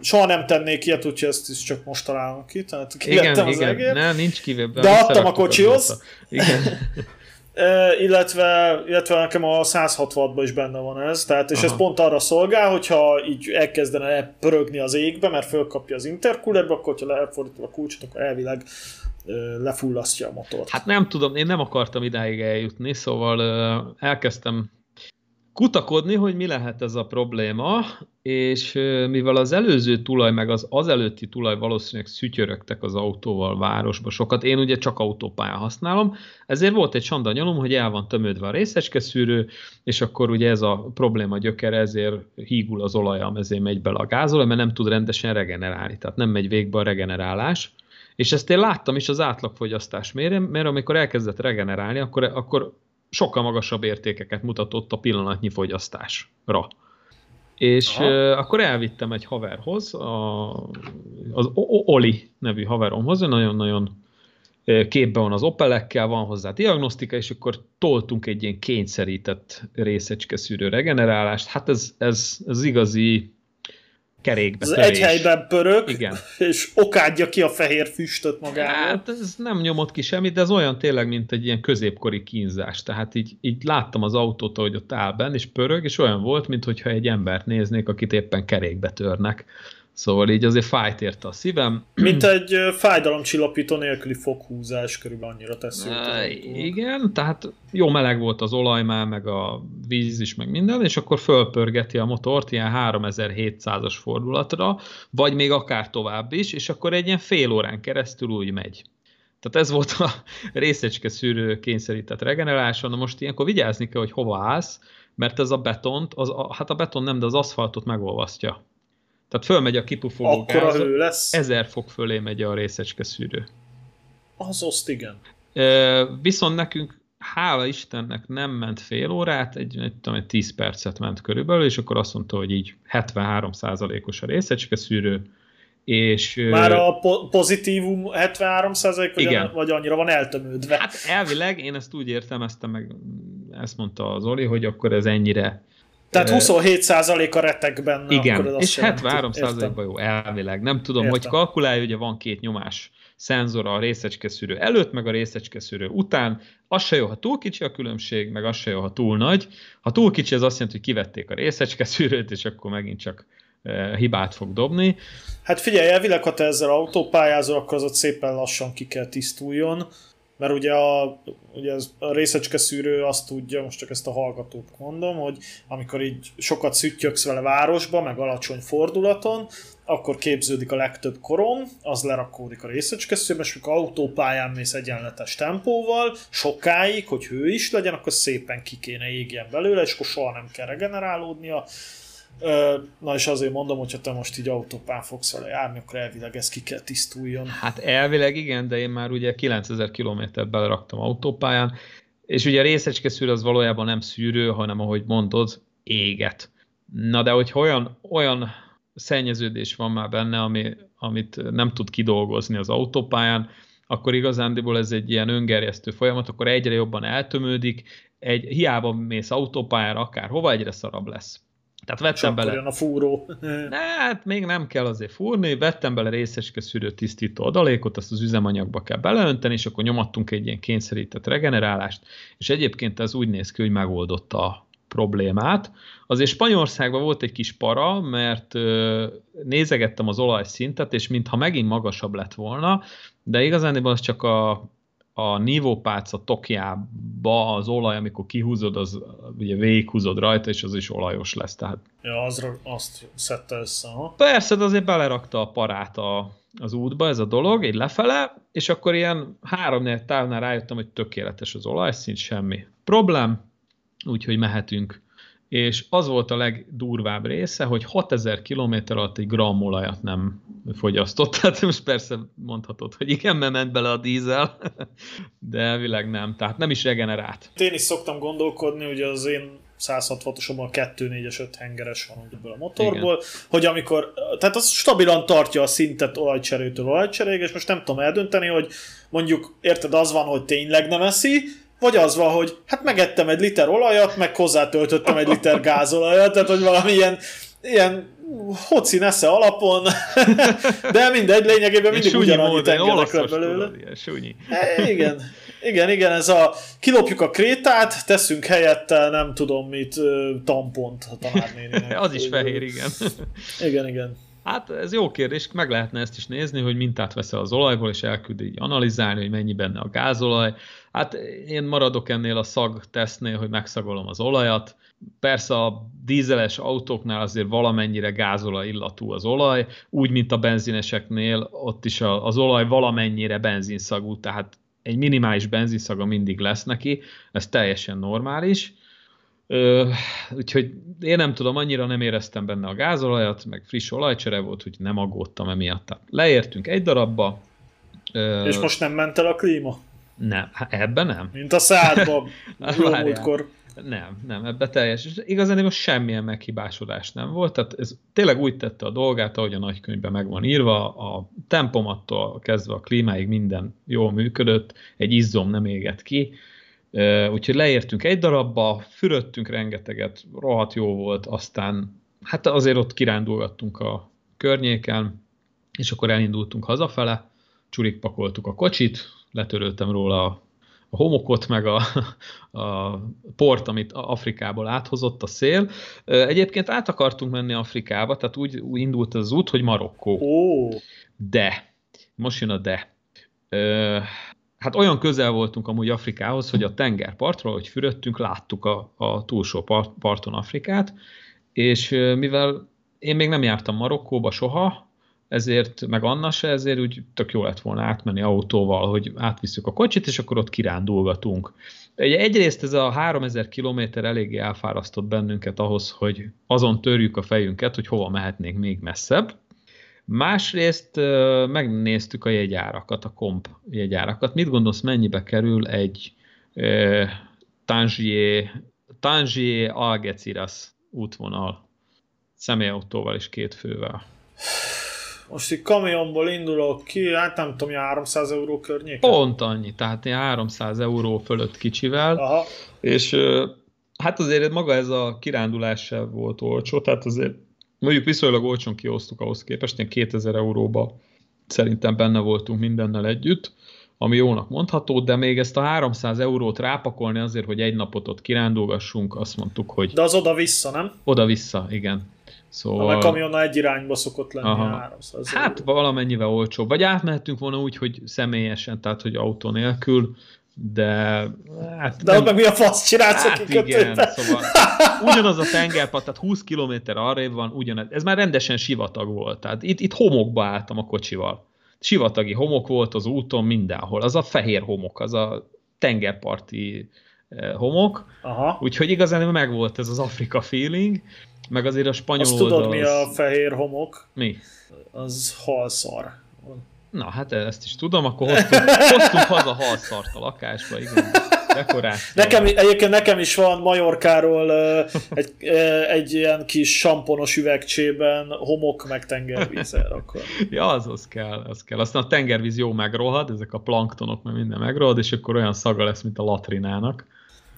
soha nem tennék ilyet, úgyhogy ezt is csak most találom ki. Tehát igen, az igen. Egért. Ne, nincs kivéve. De adtam a kocsihoz. Igen. illetve, illetve nekem a 166-ban is benne van ez, tehát, és Aha. ez pont arra szolgál, hogyha így elkezdene pörögni az égbe, mert fölkapja az intercoolerbe, akkor ha lefordítva a kulcsot, akkor elvileg lefullasztja a motort. Hát nem tudom, én nem akartam idáig eljutni, szóval elkezdtem kutakodni, hogy mi lehet ez a probléma, és mivel az előző tulaj, meg az az előtti tulaj valószínűleg szütyörögtek az autóval városba sokat, én ugye csak autópályán használom, ezért volt egy sanda nyomom, hogy el van tömődve a részecskeszűrő, és akkor ugye ez a probléma gyökere, ezért hígul az olajam, ezért megy bele a gázolaj, mert nem tud rendesen regenerálni, tehát nem megy végbe a regenerálás. És ezt én láttam is az átlagfogyasztás mérem, mert amikor elkezdett regenerálni, akkor, akkor sokkal magasabb értékeket mutatott a pillanatnyi fogyasztásra. És Aha. akkor elvittem egy haverhoz, a, az Oli nevű haveromhoz, nagyon-nagyon képben van az Opelekkel, van hozzá diagnosztika, és akkor toltunk egy ilyen kényszerített részecske szűrő regenerálást. Hát ez, ez, ez igazi kerékbe Ez egy helyben pörög, Igen. és okádja ki a fehér füstöt magából. Hát ez nem nyomott ki semmit, de ez olyan tényleg, mint egy ilyen középkori kínzás. Tehát így, így láttam az autót, hogy ott áll benn, és pörög, és olyan volt, mintha egy embert néznék, akit éppen kerékbe törnek. Szóval így azért fájt érte a szívem. Mint egy fájdalomcsillapító nélküli foghúzás, körülbelül annyira teszünk. E, igen, tehát jó meleg volt az olaj már, meg a víz is, meg minden, és akkor fölpörgeti a motort ilyen 3700-as fordulatra, vagy még akár tovább is, és akkor egy ilyen fél órán keresztül úgy megy. Tehát ez volt a részecske szűrő kényszerített regenerálása. Na most ilyenkor vigyázni kell, hogy hova állsz, mert ez a betont, az, a, hát a beton nem, de az aszfaltot megolvasztja. Tehát fölmegy a kipufogó Akkor gáz, hő lesz. Ezer fok fölé megy a részecske szűrő. Az oszt, igen. E, viszont nekünk, hála Istennek nem ment fél órát, egy, egy, tudom, egy 10 percet ment körülbelül, és akkor azt mondta, hogy így 73%-os a részecske szűrő, és, Már a po- pozitívum 73 vagy, igen. vagy annyira van eltömődve? Hát elvileg én ezt úgy értelmeztem meg, ezt mondta az Oli, hogy akkor ez ennyire tehát 27% a retekben. Igen, akkor és 73%-ban jó, elvileg. Nem tudom, Értem. hogy kalkulálja, ugye van két nyomás szenzor a részecskeszűrő előtt, meg a részecskeszűrő után. Az se jó, ha túl kicsi a különbség, meg az se jó, ha túl nagy. Ha túl kicsi, az azt jelenti, hogy kivették a részecskeszűrőt, és akkor megint csak hibát fog dobni. Hát figyelj, elvileg, ha te ezzel autópályázol, akkor az ott szépen lassan ki kell tisztuljon mert ugye a, ugye ez a részecske szűrő azt tudja, most csak ezt a hallgatót mondom, hogy amikor így sokat szüttyöksz vele városba, meg alacsony fordulaton, akkor képződik a legtöbb korom, az lerakódik a részecske szűrőbe, és amikor autópályán mész egyenletes tempóval, sokáig, hogy hő is legyen, akkor szépen ki kéne égjen belőle, és akkor soha nem kell regenerálódnia, Na és azért mondom, hogyha te most így autópán fogsz vele járni, akkor elvileg ez ki kell tisztuljon. Hát elvileg igen, de én már ugye 9000 kilométert beleraktam autópályán, és ugye a részecske szűrő az valójában nem szűrő, hanem ahogy mondod, éget. Na de hogy olyan, olyan szennyeződés van már benne, ami, amit nem tud kidolgozni az autópályán, akkor igazándiból ez egy ilyen öngerjesztő folyamat, akkor egyre jobban eltömődik, egy, hiába mész autópályára, akár hova, egyre szarabb lesz. Tehát vettem bele. a fúró. Ne, hát még nem kell azért fúrni, vettem bele részeske szűrő tisztító adalékot, azt az üzemanyagba kell beleönteni, és akkor nyomattunk egy ilyen kényszerített regenerálást, és egyébként ez úgy néz ki, hogy megoldotta a problémát. Azért Spanyolországban volt egy kis para, mert nézegettem az olajszintet, és mintha megint magasabb lett volna, de igazán az csak a a nívópálca tokjába az olaj, amikor kihúzod, az ugye végighúzod rajta, és az is olajos lesz. Tehát... Ja, az, azt szedte össze, ha? Persze, de azért belerakta a parát a, az útba ez a dolog, egy lefele, és akkor ilyen három távnál rájöttem, hogy tökéletes az olajszint, semmi problém, úgyhogy mehetünk és az volt a legdurvább része, hogy 6000 km alatt egy gram olajat nem fogyasztott. Tehát most persze mondhatod, hogy igen, mert ment bele a dízel, de elvileg nem. Tehát nem is regenerált. Én is szoktam gondolkodni, hogy az én 166-osomban 2 4 5 hengeres van ebből a motorból, Igen. hogy amikor, tehát az stabilan tartja a szintet olajcserétől olajcseréig, és most nem tudom eldönteni, hogy mondjuk, érted, az van, hogy tényleg nem eszi, vagy az van, hogy hát megettem egy liter olajat, meg hozzátöltöttem egy liter gázolajat, tehát hogy valami ilyen, ilyen hoci nesze alapon, de mindegy, lényegében mindig ugyanannyit engedek le belőle. Súnyi. E, igen, igen, igen, ez a kilopjuk a krétát, teszünk helyette nem tudom mit, tampont a tanárnéninek. az is fehér, igen. igen, igen. Hát ez jó kérdés, meg lehetne ezt is nézni, hogy mintát veszel az olajból, és elküldi így analizálni, hogy mennyi benne a gázolaj. Hát én maradok ennél a szag tesztnél, hogy megszagolom az olajat. Persze a dízeles autóknál azért valamennyire gázolaj illatú az olaj, úgy, mint a benzineseknél, ott is az olaj valamennyire benzinszagú, tehát egy minimális benzinszaga mindig lesz neki, ez teljesen normális. Ö, úgyhogy én nem tudom, annyira nem éreztem benne a gázolajat, meg friss olajcsere volt, hogy nem aggódtam emiatt. Leértünk egy darabba. Ö, És most nem ment el a klíma? Nem, ebben nem. Mint a szádban. Jó múltkor. Nem, nem, ebbe teljes. És igazán most semmilyen meghibásodás nem volt, tehát ez tényleg úgy tette a dolgát, ahogy a nagykönyvben meg van írva, a tempomattól kezdve a klímáig minden jól működött, egy izzom nem égett ki, úgyhogy leértünk egy darabba, fürödtünk rengeteget, rohadt jó volt, aztán hát azért ott kirándulgattunk a környéken, és akkor elindultunk hazafele, csurikpakoltuk a kocsit, letöröltem róla a a homokot, meg a, a port, amit Afrikából áthozott a szél. Egyébként át akartunk menni Afrikába, tehát úgy, úgy indult az út, hogy Marokkó. Oh. De, most jön a de. Hát olyan közel voltunk amúgy Afrikához, hogy a tengerpartról, hogy fürödtünk, láttuk a, a túlsó part, parton Afrikát, és mivel én még nem jártam Marokkóba soha, ezért, meg Anna se, ezért úgy tök jó lett volna átmenni autóval, hogy átvisszük a kocsit, és akkor ott kirándulgatunk. Egyrészt ez a 3000 kilométer eléggé elfárasztott bennünket ahhoz, hogy azon törjük a fejünket, hogy hova mehetnénk még messzebb. Másrészt megnéztük a jegyárakat, a komp jegyárakat. Mit gondolsz, mennyibe kerül egy uh, Tangier, Tangier Algeciras útvonal személyautóval és két fővel? most egy kamionból indulok ki, hát nem tudom, 300 euró környéken. Pont annyi, tehát 300 euró fölött kicsivel, Aha. és hát azért maga ez a kirándulás sem volt olcsó, tehát azért mondjuk viszonylag olcsón kiosztuk ahhoz képest, ilyen 2000 euróba szerintem benne voltunk mindennel együtt, ami jónak mondható, de még ezt a 300 eurót rápakolni azért, hogy egy napot ott kirándulgassunk, azt mondtuk, hogy... De az oda-vissza, nem? Oda-vissza, igen. Szóval... A kamionnal egy irányba szokott lenni Aha. 300 Hát valamennyivel olcsóbb. Vagy átmehetünk volna úgy, hogy személyesen, tehát hogy autó nélkül, de... Hát de nem... meg mi a fasz csinálsz hát igen, szóval ugyanaz a tengerpart, tehát 20 km arrébb van, ugyanez. Ez már rendesen sivatag volt. Tehát itt, itt homokba álltam a kocsival. Sivatagi homok volt az úton mindenhol. Az a fehér homok, az a tengerparti eh, homok. Aha. Úgyhogy igazán megvolt ez az Afrika feeling, meg azért a spanyol Azt tudod, az... mi a fehér homok? Mi? Az halszar. Na, hát ezt is tudom, akkor hoztunk, hoztunk haza halszart a lakásba, igen. Dekoráció. Nekem, egyébként nekem is van Majorkáról egy, egy ilyen kis samponos üvegcsében homok meg tengervízzel. Akkor. ja, az, az kell, az kell. Aztán a tengervíz jó megrohad, ezek a planktonok, meg minden megrohad, és akkor olyan szaga lesz, mint a latrinának.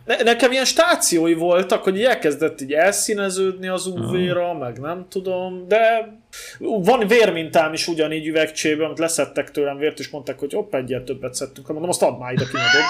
Ne, nekem ilyen stációi voltak, hogy elkezdett így elszíneződni az UV-ra, meg nem tudom, de van vérmintám is ugyanígy üvegcsében, amit leszettek tőlem vért, és mondták, hogy hopp, egyet többet szedtünk, mondom, azt add már ide, kinadom.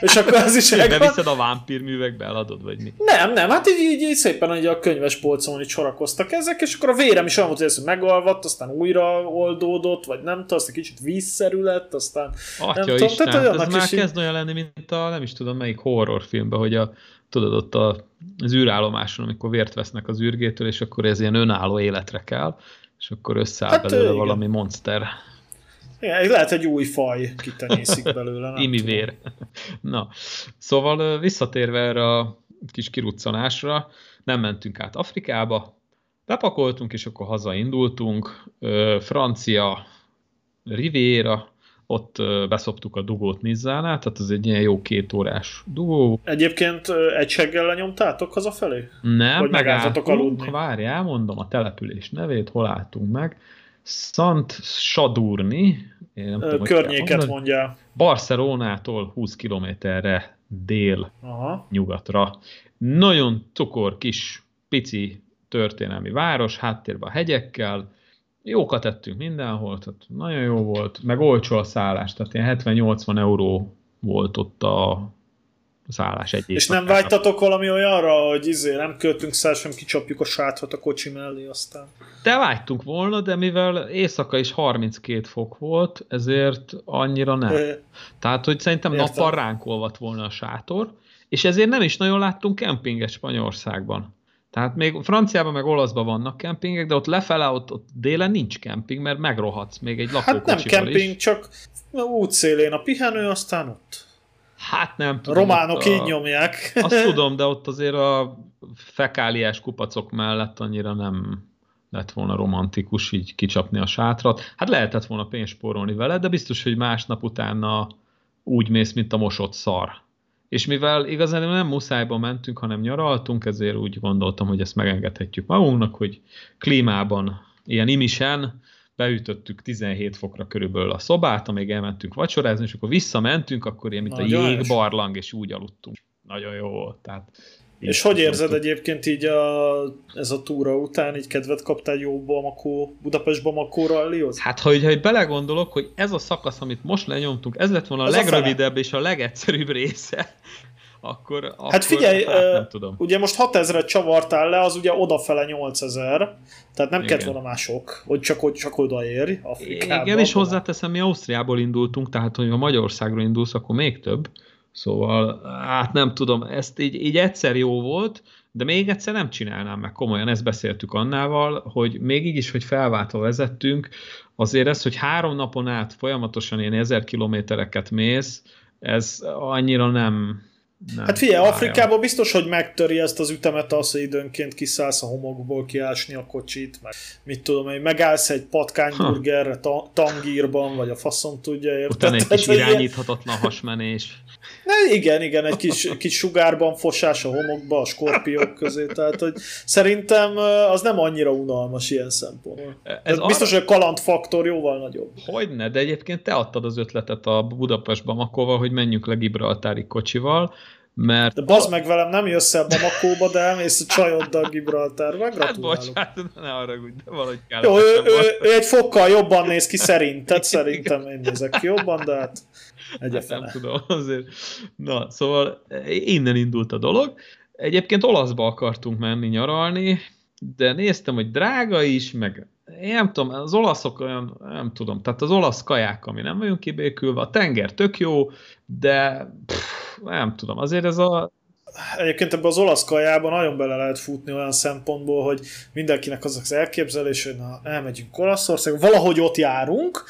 És akkor az is megvan. Beviszed a vámpír művekbe, eladod, vagy mi? Nem, nem, hát így, így, így szépen így a könyves polcon így sorakoztak ezek, és akkor a vérem is olyan volt, hogy ezt megalvadt, aztán újra oldódott, vagy nem tudom, aztán kicsit vízszerű lett, aztán Atya nem tudom. Tehát hát ez már kezd olyan lenni, mint a nem is tudom melyik horrorfilmben, hogy a, tudod, ott a, az űrállomáson, amikor vért vesznek az űrgétől, és akkor ez ilyen önálló életre kell, és akkor összeáll hát, belőle valami monster. Igen, lehet egy új faj kitenyészik belőle. Imi vér. Na, szóval visszatérve erre a kis kiruccanásra, nem mentünk át Afrikába, bepakoltunk, és akkor hazaindultunk, francia Riviera, ott beszoptuk a dugót Nizzánál, tehát ez egy ilyen jó két órás dugó. Egyébként egy seggel lenyomtátok hazafelé? Nem, Vagy megálltunk, aludni? várjál, mondom a település nevét, hol álltunk meg. Sant Sadurni, nem tudom, környéket mondja. Barcelonától 20 kilométerre dél Aha. nyugatra. Nagyon cukor kis, pici történelmi város, háttérben a hegyekkel, jókat ettünk mindenhol, tehát nagyon jó volt, meg olcsó a szállás, tehát ilyen 70-80 euró volt ott a szállás egy És nem vágytatok valami olyanra, hogy izé nem költünk száll, sem kicsapjuk a sátrat a kocsi mellé aztán? De vágytunk volna, de mivel éjszaka is 32 fok volt, ezért annyira nem. É. Tehát, hogy szerintem Értem. nappal ránk olvat volna a sátor, és ezért nem is nagyon láttunk kempinget Spanyolországban. Tehát még Franciában meg Olaszban vannak kempingek, de ott lefele, ott, ott délen nincs kemping, mert megrohadsz még egy lakókocsival Hát nem kemping, is. csak útszélén a pihenő, aztán ott. Hát nem tudom. Románok a, így nyomják. Azt tudom, de ott azért a fekáliás kupacok mellett annyira nem lett volna romantikus így kicsapni a sátrat. Hát lehetett volna pénzt spórolni vele, de biztos, hogy másnap utána úgy mész, mint a mosott szar. És mivel igazán nem muszájba mentünk, hanem nyaraltunk, ezért úgy gondoltam, hogy ezt megengedhetjük magunknak, hogy klímában, ilyen imisen, beütöttük 17 fokra körülbelül a szobát, amíg elmentünk vacsorázni, és akkor visszamentünk, akkor ilyen, mint Nagyon a jégbarlang, és úgy aludtunk. Nagyon jó volt. Tehát és hogy érzed egyébként így a, ez a túra után, így kedvet kaptál jó Bamako, Budapest Bamako rallihoz? Hát, ha, ha belegondolok, hogy ez a szakasz, amit most lenyomtunk, ez lett volna a ez legrövidebb a és a legegyszerűbb része, akkor, hát akkor figyelj, hát nem tudom. ugye most 6000-et csavartál le, az ugye odafele 8000, tehát nem kellett volna mások, hogy csak, hogy csak odaérj Afrikába. Igen, és hozzáteszem, mi Ausztriából indultunk, tehát hogy ha Magyarországról indulsz, akkor még több. Szóval, hát nem tudom, ezt így, így egyszer jó volt, de még egyszer nem csinálnám meg komolyan, ezt beszéltük Annával, hogy még így is, hogy felváltva vezettünk, azért ez, hogy három napon át folyamatosan ilyen ezer kilométereket mész, ez annyira nem, nem, hát figyelj, Afrikában biztos, hogy megtöri ezt az ütemet az, hogy időnként kiszállsz a homokból kiásni a kocsit, meg mit tudom én, megállsz egy patkányburgerre ta- tangírban, vagy a faszom tudja, érted? Utána egy kis irányíthatatlan hasmenés. Ne, igen, igen, egy kis, kis sugárban fosás a homokba, a skorpiók közé, tehát hogy szerintem az nem annyira unalmas ilyen szempontból. Ez biztos, arra... hogy a kalandfaktor jóval nagyobb. Hogyne, de egyébként te adtad az ötletet a Budapest Bamakóval, hogy menjünk le Gibraltári kocsival, mert... De bazd meg velem, nem jössz el Bamakóba, de elmész a csajoddal Gibraltárba, hát gratulálok. Hát bocsánat, ne haragudj, de valahogy kell. Jó, ő, ő, ő, egy fokkal jobban néz ki szerinted, szerintem én nézek ki jobban, de hát egyetlen. Nem tudom, azért. Na, szóval innen indult a dolog. Egyébként olaszba akartunk menni nyaralni, de néztem, hogy drága is, meg én nem tudom, az olaszok olyan, nem tudom, tehát az olasz kaják, ami nem vagyunk kibékülve, a tenger tök jó, de pff, nem tudom, azért ez a... Egyébként ebben az olasz kajában nagyon bele lehet futni olyan szempontból, hogy mindenkinek az az elképzelés, hogy na, elmegyünk Olaszországba, valahogy ott járunk,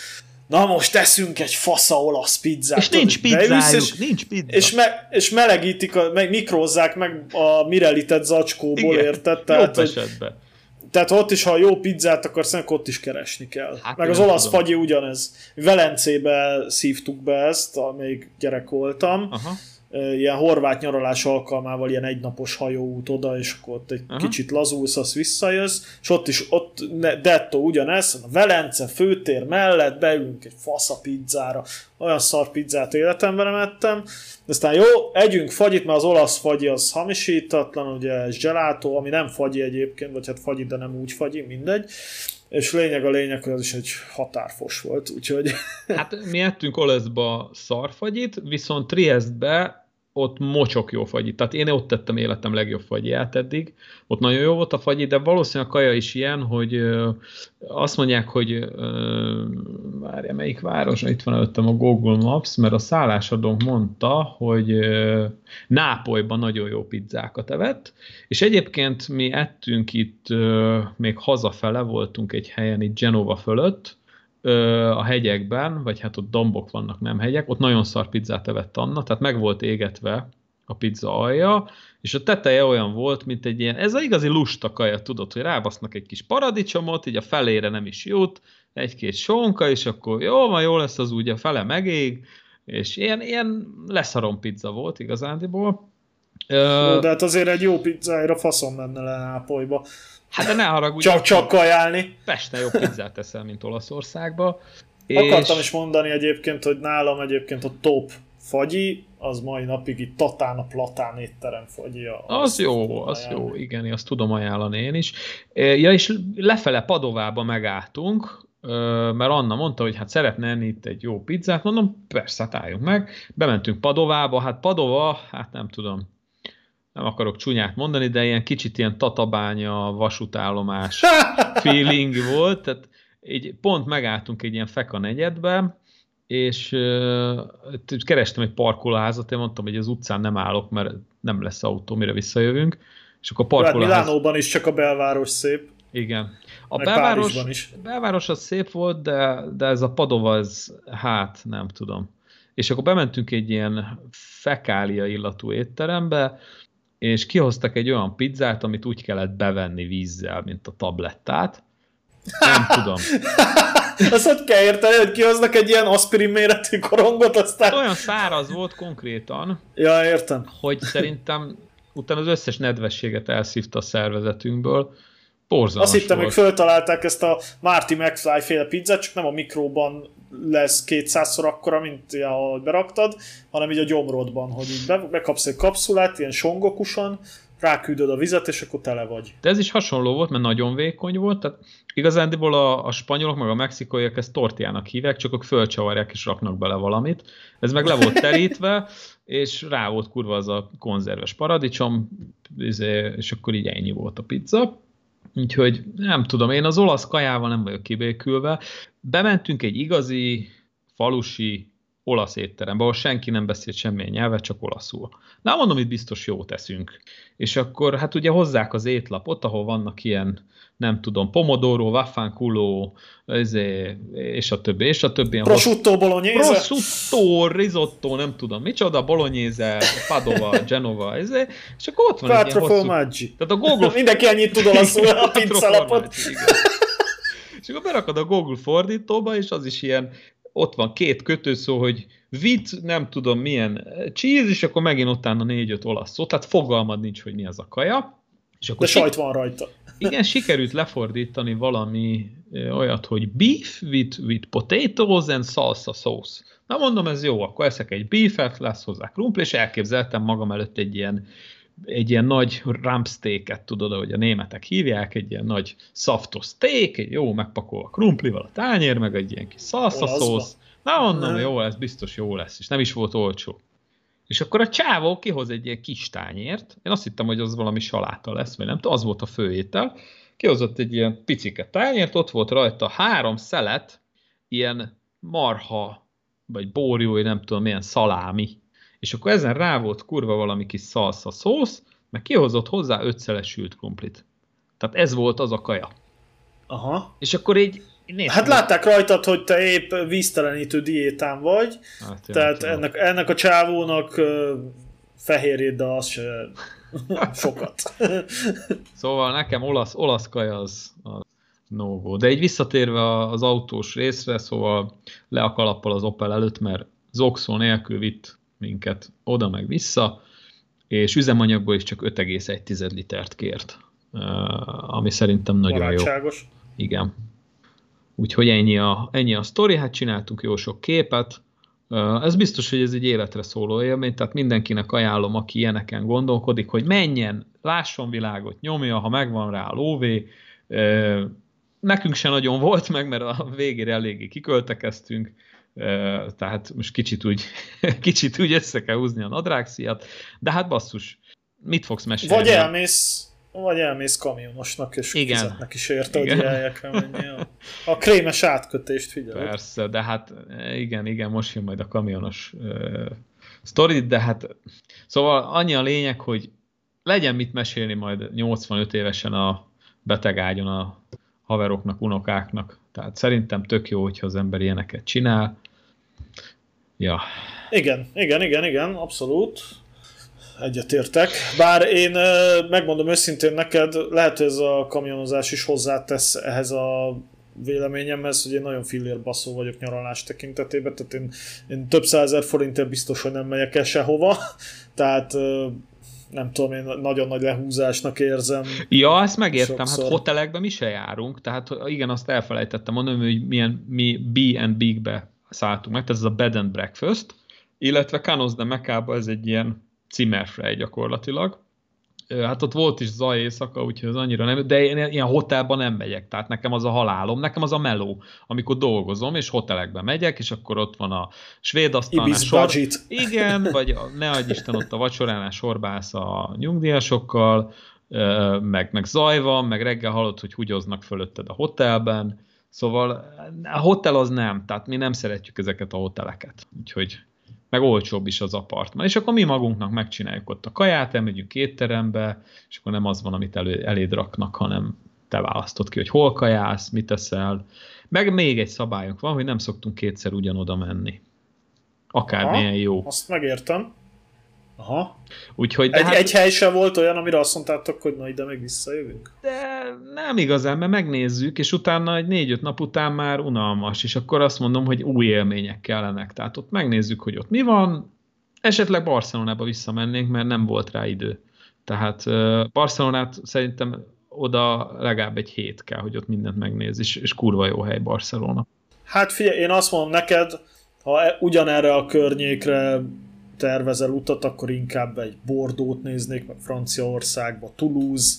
na most teszünk egy fasza olasz pizzát. És nincs pizzájuk, és, nincs pizza. És, me, és melegítik, a, meg mikrózzák meg a mirelitet zacskóból, Igen, érted? Tehát, jobb esetben. Tehát ott is, ha jó pizzát akarsz, akkor ott is keresni kell. Hát Meg az olasz tudom. fagyi ugyanez. Velencébe szívtuk be ezt, amíg gyerek voltam. Aha ilyen horvát nyaralás alkalmával ilyen egynapos hajóút oda, és akkor ott egy Aha. kicsit lazulsz, azt visszajössz, és ott is, ott dettó ugyanez, a Velence főtér mellett beülünk egy fasza pizzára, olyan szar pizzát életemben nem ettem, aztán jó, együnk fagyit, mert az olasz fagyi az hamisítatlan, ugye ez gelato, ami nem fagyi egyébként, vagy hát fagyi, de nem úgy fagyi, mindegy, és lényeg a lényeg, hogy az is egy határfos volt, úgyhogy... Hát mi ettünk Oleszba szarfagyit, viszont Triestbe ott mocsok jó fagyi. Tehát én ott tettem életem legjobb fagyját eddig. Ott nagyon jó volt a fagyi, de valószínűleg a kaja is ilyen, hogy ö, azt mondják, hogy ö, várja, melyik város? Itt van előttem a Google Maps, mert a szállásadónk mondta, hogy ö, Nápolyban nagyon jó pizzákat evett, és egyébként mi ettünk itt, ö, még hazafele voltunk egy helyen itt Genova fölött, a hegyekben, vagy hát ott dombok vannak, nem hegyek, ott nagyon szar pizzát evett Anna, tehát meg volt égetve a pizza alja, és a teteje olyan volt, mint egy ilyen, ez az igazi lusta kaja, tudod, hogy rábasznak egy kis paradicsomot, így a felére nem is jut, egy-két sonka, és akkor jó, ma jó lesz az úgy, a fele megég, és ilyen, ilyen leszarom pizza volt igazándiból. De hát azért egy jó pizzára faszom menne le Nápolyba. Hát de ne haragudj. csak, csak kajálni. Pesten jobb pizzát teszel, mint Olaszországba. És... Akartam is mondani egyébként, hogy nálam egyébként a top fagyi, az mai napig itt Tatán a Platán étterem fagyi. Az, jó, az ajánlani. jó, igen, azt tudom ajánlani én is. Ja, és lefele Padovába megálltunk, mert Anna mondta, hogy hát szeretne enni itt egy jó pizzát, mondom, persze, hát álljunk meg. Bementünk Padovába, hát Padova, hát nem tudom, nem akarok csúnyát mondani, de ilyen kicsit ilyen tatabánya, vasútállomás feeling volt, tehát így pont megálltunk egy ilyen feka negyedbe, és uh, kerestem egy parkolóházat, én mondtam, hogy az utcán nem állok, mert nem lesz autó, mire visszajövünk, és akkor hát parkolóház... Hát Milánóban is csak a belváros szép. Igen. A belváros, is. belváros az szép volt, de, de ez a Padova, ez hát nem tudom. És akkor bementünk egy ilyen fekália illatú étterembe, és kihoztak egy olyan pizzát, amit úgy kellett bevenni vízzel, mint a tablettát. Nem tudom. Azt hogy kell érteni, hogy kihoznak egy ilyen aspirin méretű korongot, aztán... Olyan száraz volt konkrétan. Ja, értem. Hogy szerintem utána az összes nedvességet elszívta a szervezetünkből. Borzalmas Azt hittem, hogy föltalálták ezt a Marty McFly féle pizzát, csak nem a mikróban lesz kétszázszor akkora, mint ahogy beraktad, hanem így a gyomrodban, hogy így be, bekapsz egy kapszulát, ilyen songokusan, ráküldöd a vizet, és akkor tele vagy. De ez is hasonló volt, mert nagyon vékony volt, tehát igazándiból a, a spanyolok meg a mexikaiak ezt tortiának hívják, csak ők fölcsavarják és raknak bele valamit. Ez meg le volt terítve, és rá volt kurva az a konzerves paradicsom, izé, és akkor így ennyi volt a pizza. Úgyhogy nem tudom, én az olasz kajával nem vagyok kibékülve. Bementünk egy igazi falusi olasz étterembe, ahol senki nem beszélt semmilyen nyelvet, csak olaszul. Na, mondom, itt biztos jó teszünk. És akkor hát ugye hozzák az étlapot, ahol vannak ilyen, nem tudom, pomodoro, vaffanculo, izé, és a többi, és a többi. Prosciutto, bolognese. Prosciutto, risotto, nem tudom, micsoda, bolognese, Padova, Genova, izé, és akkor ott van Quattro egy ilyen hosszú... Tehát a Google... Mindenki ennyit tud olaszul a pizzalapot. És akkor berakod a Google fordítóba, és az is ilyen ott van két kötőszó, hogy vit, nem tudom milyen cheese, és akkor megint utána négy-öt olasz szó, tehát fogalmad nincs, hogy mi az a kaja. És akkor De sajt van rajta. Igen, sikerült lefordítani valami olyat, hogy beef with, with potatoes and salsa sauce. Na mondom, ez jó, akkor eszek egy beefet, lesz hozzá krumpli, és elképzeltem magam előtt egy ilyen egy ilyen nagy rumpsteaket, tudod, ahogy a németek hívják, egy ilyen nagy szaftos steak, egy jó megpakolva krumplival a tányér, meg egy ilyen kis salsa szósz. Na mondom, jó, ez biztos jó lesz, és nem is volt olcsó. És akkor a csávó kihoz egy ilyen kis tányért, én azt hittem, hogy az valami saláta lesz, vagy nem az volt a főétel, kihozott egy ilyen picike tányért, ott volt rajta három szelet, ilyen marha, vagy bórjú, vagy nem tudom, milyen szalámi és akkor ezen rá volt kurva valami kis szalsza szósz, meg kihozott hozzá ötszeles sült krumplit. Tehát ez volt az a kaja. Aha. És akkor így Nézd, hát látták rajtad, hogy te épp víztelenítő diétán vagy, hát, tehát ennek, ennek a csávónak fehérjét, de az se sokat. szóval nekem olasz, olasz kaja az, az no go. De így visszatérve az autós részre, szóval le a kalappal az Opel előtt, mert zoxó nélkül vitt minket oda meg vissza, és üzemanyagból is csak 5,1 litert kért, ami szerintem nagyon Barátságos. jó. Igen. Úgyhogy ennyi a, ennyi a sztori, hát csináltunk jó sok képet, ez biztos, hogy ez egy életre szóló élmény, tehát mindenkinek ajánlom, aki ilyeneken gondolkodik, hogy menjen, lásson világot, nyomja, ha megvan rá a lóvé. Nekünk se nagyon volt meg, mert a végére eléggé kiköltekeztünk, tehát most kicsit úgy, kicsit úgy össze kell húzni a nadrágszíjat, de hát basszus, mit fogsz mesélni? Vagy elmész, vagy elmész kamionosnak, és Igen. fizetnek is érte, hogy el kell menni. A, a krémes átkötést figyelj. Persze, de hát igen, igen, most jön majd a kamionos uh, sztori, de hát szóval annyi a lényeg, hogy legyen mit mesélni majd 85 évesen a betegágyon a haveroknak, unokáknak. Tehát szerintem tök jó, hogyha az ember ilyeneket csinál. Ja. Igen, igen, igen, igen, abszolút. egyetértek. Bár én megmondom őszintén neked, lehet, hogy ez a kamionozás is hozzátesz ehhez a véleményemhez, hogy én nagyon fillér baszó vagyok nyaralás tekintetében, tehát én, én több százer forintért biztos, hogy nem megyek el sehova, tehát nem tudom, én nagyon nagy lehúzásnak érzem. Ja, ezt megértem, hát sokszor. hát hotelekben mi se járunk, tehát igen, azt elfelejtettem mondani, hogy milyen, mi B&B-be szálltunk meg, tehát ez a bed and breakfast, illetve Canos de Mecába ez egy ilyen cimmerfrej gyakorlatilag. Hát ott volt is zaj éjszaka, úgyhogy az annyira nem, de én ilyen hotelban nem megyek, tehát nekem az a halálom, nekem az a meló, amikor dolgozom, és hotelekben megyek, és akkor ott van a svéd asztalnál sor... Budget. Igen, vagy a, ne adj Isten ott a vacsoránál sorbász a nyugdíjasokkal, meg, meg zaj van, meg reggel hallod, hogy húgyoznak fölötted a hotelben, szóval a hotel az nem, tehát mi nem szeretjük ezeket a hoteleket, úgyhogy meg olcsóbb is az apartman. És akkor mi magunknak megcsináljuk ott a kaját, elmegyünk étterembe, és akkor nem az van, amit elő, eléd raknak, hanem te választod ki, hogy hol kajálsz, mit teszel. Meg még egy szabályunk van, hogy nem szoktunk kétszer ugyanoda menni. Akármilyen jó. Azt megértem. Aha. Úgyhogy, de egy, hát, egy hely sem volt olyan, amire azt mondtátok, hogy na ide meg visszajövünk? De nem igazán, mert megnézzük, és utána egy négy-öt nap után már unalmas, és akkor azt mondom, hogy új élmények kellenek. Tehát ott megnézzük, hogy ott mi van, esetleg Barcelonába visszamennénk, mert nem volt rá idő. Tehát Barcelonát szerintem oda legalább egy hét kell, hogy ott mindent megnéz, és, és kurva jó hely Barcelona. Hát figyelj, én azt mondom neked, ha e- ugyanerre a környékre tervezel utat, akkor inkább egy Bordót néznék, meg Franciaországba, Toulouse,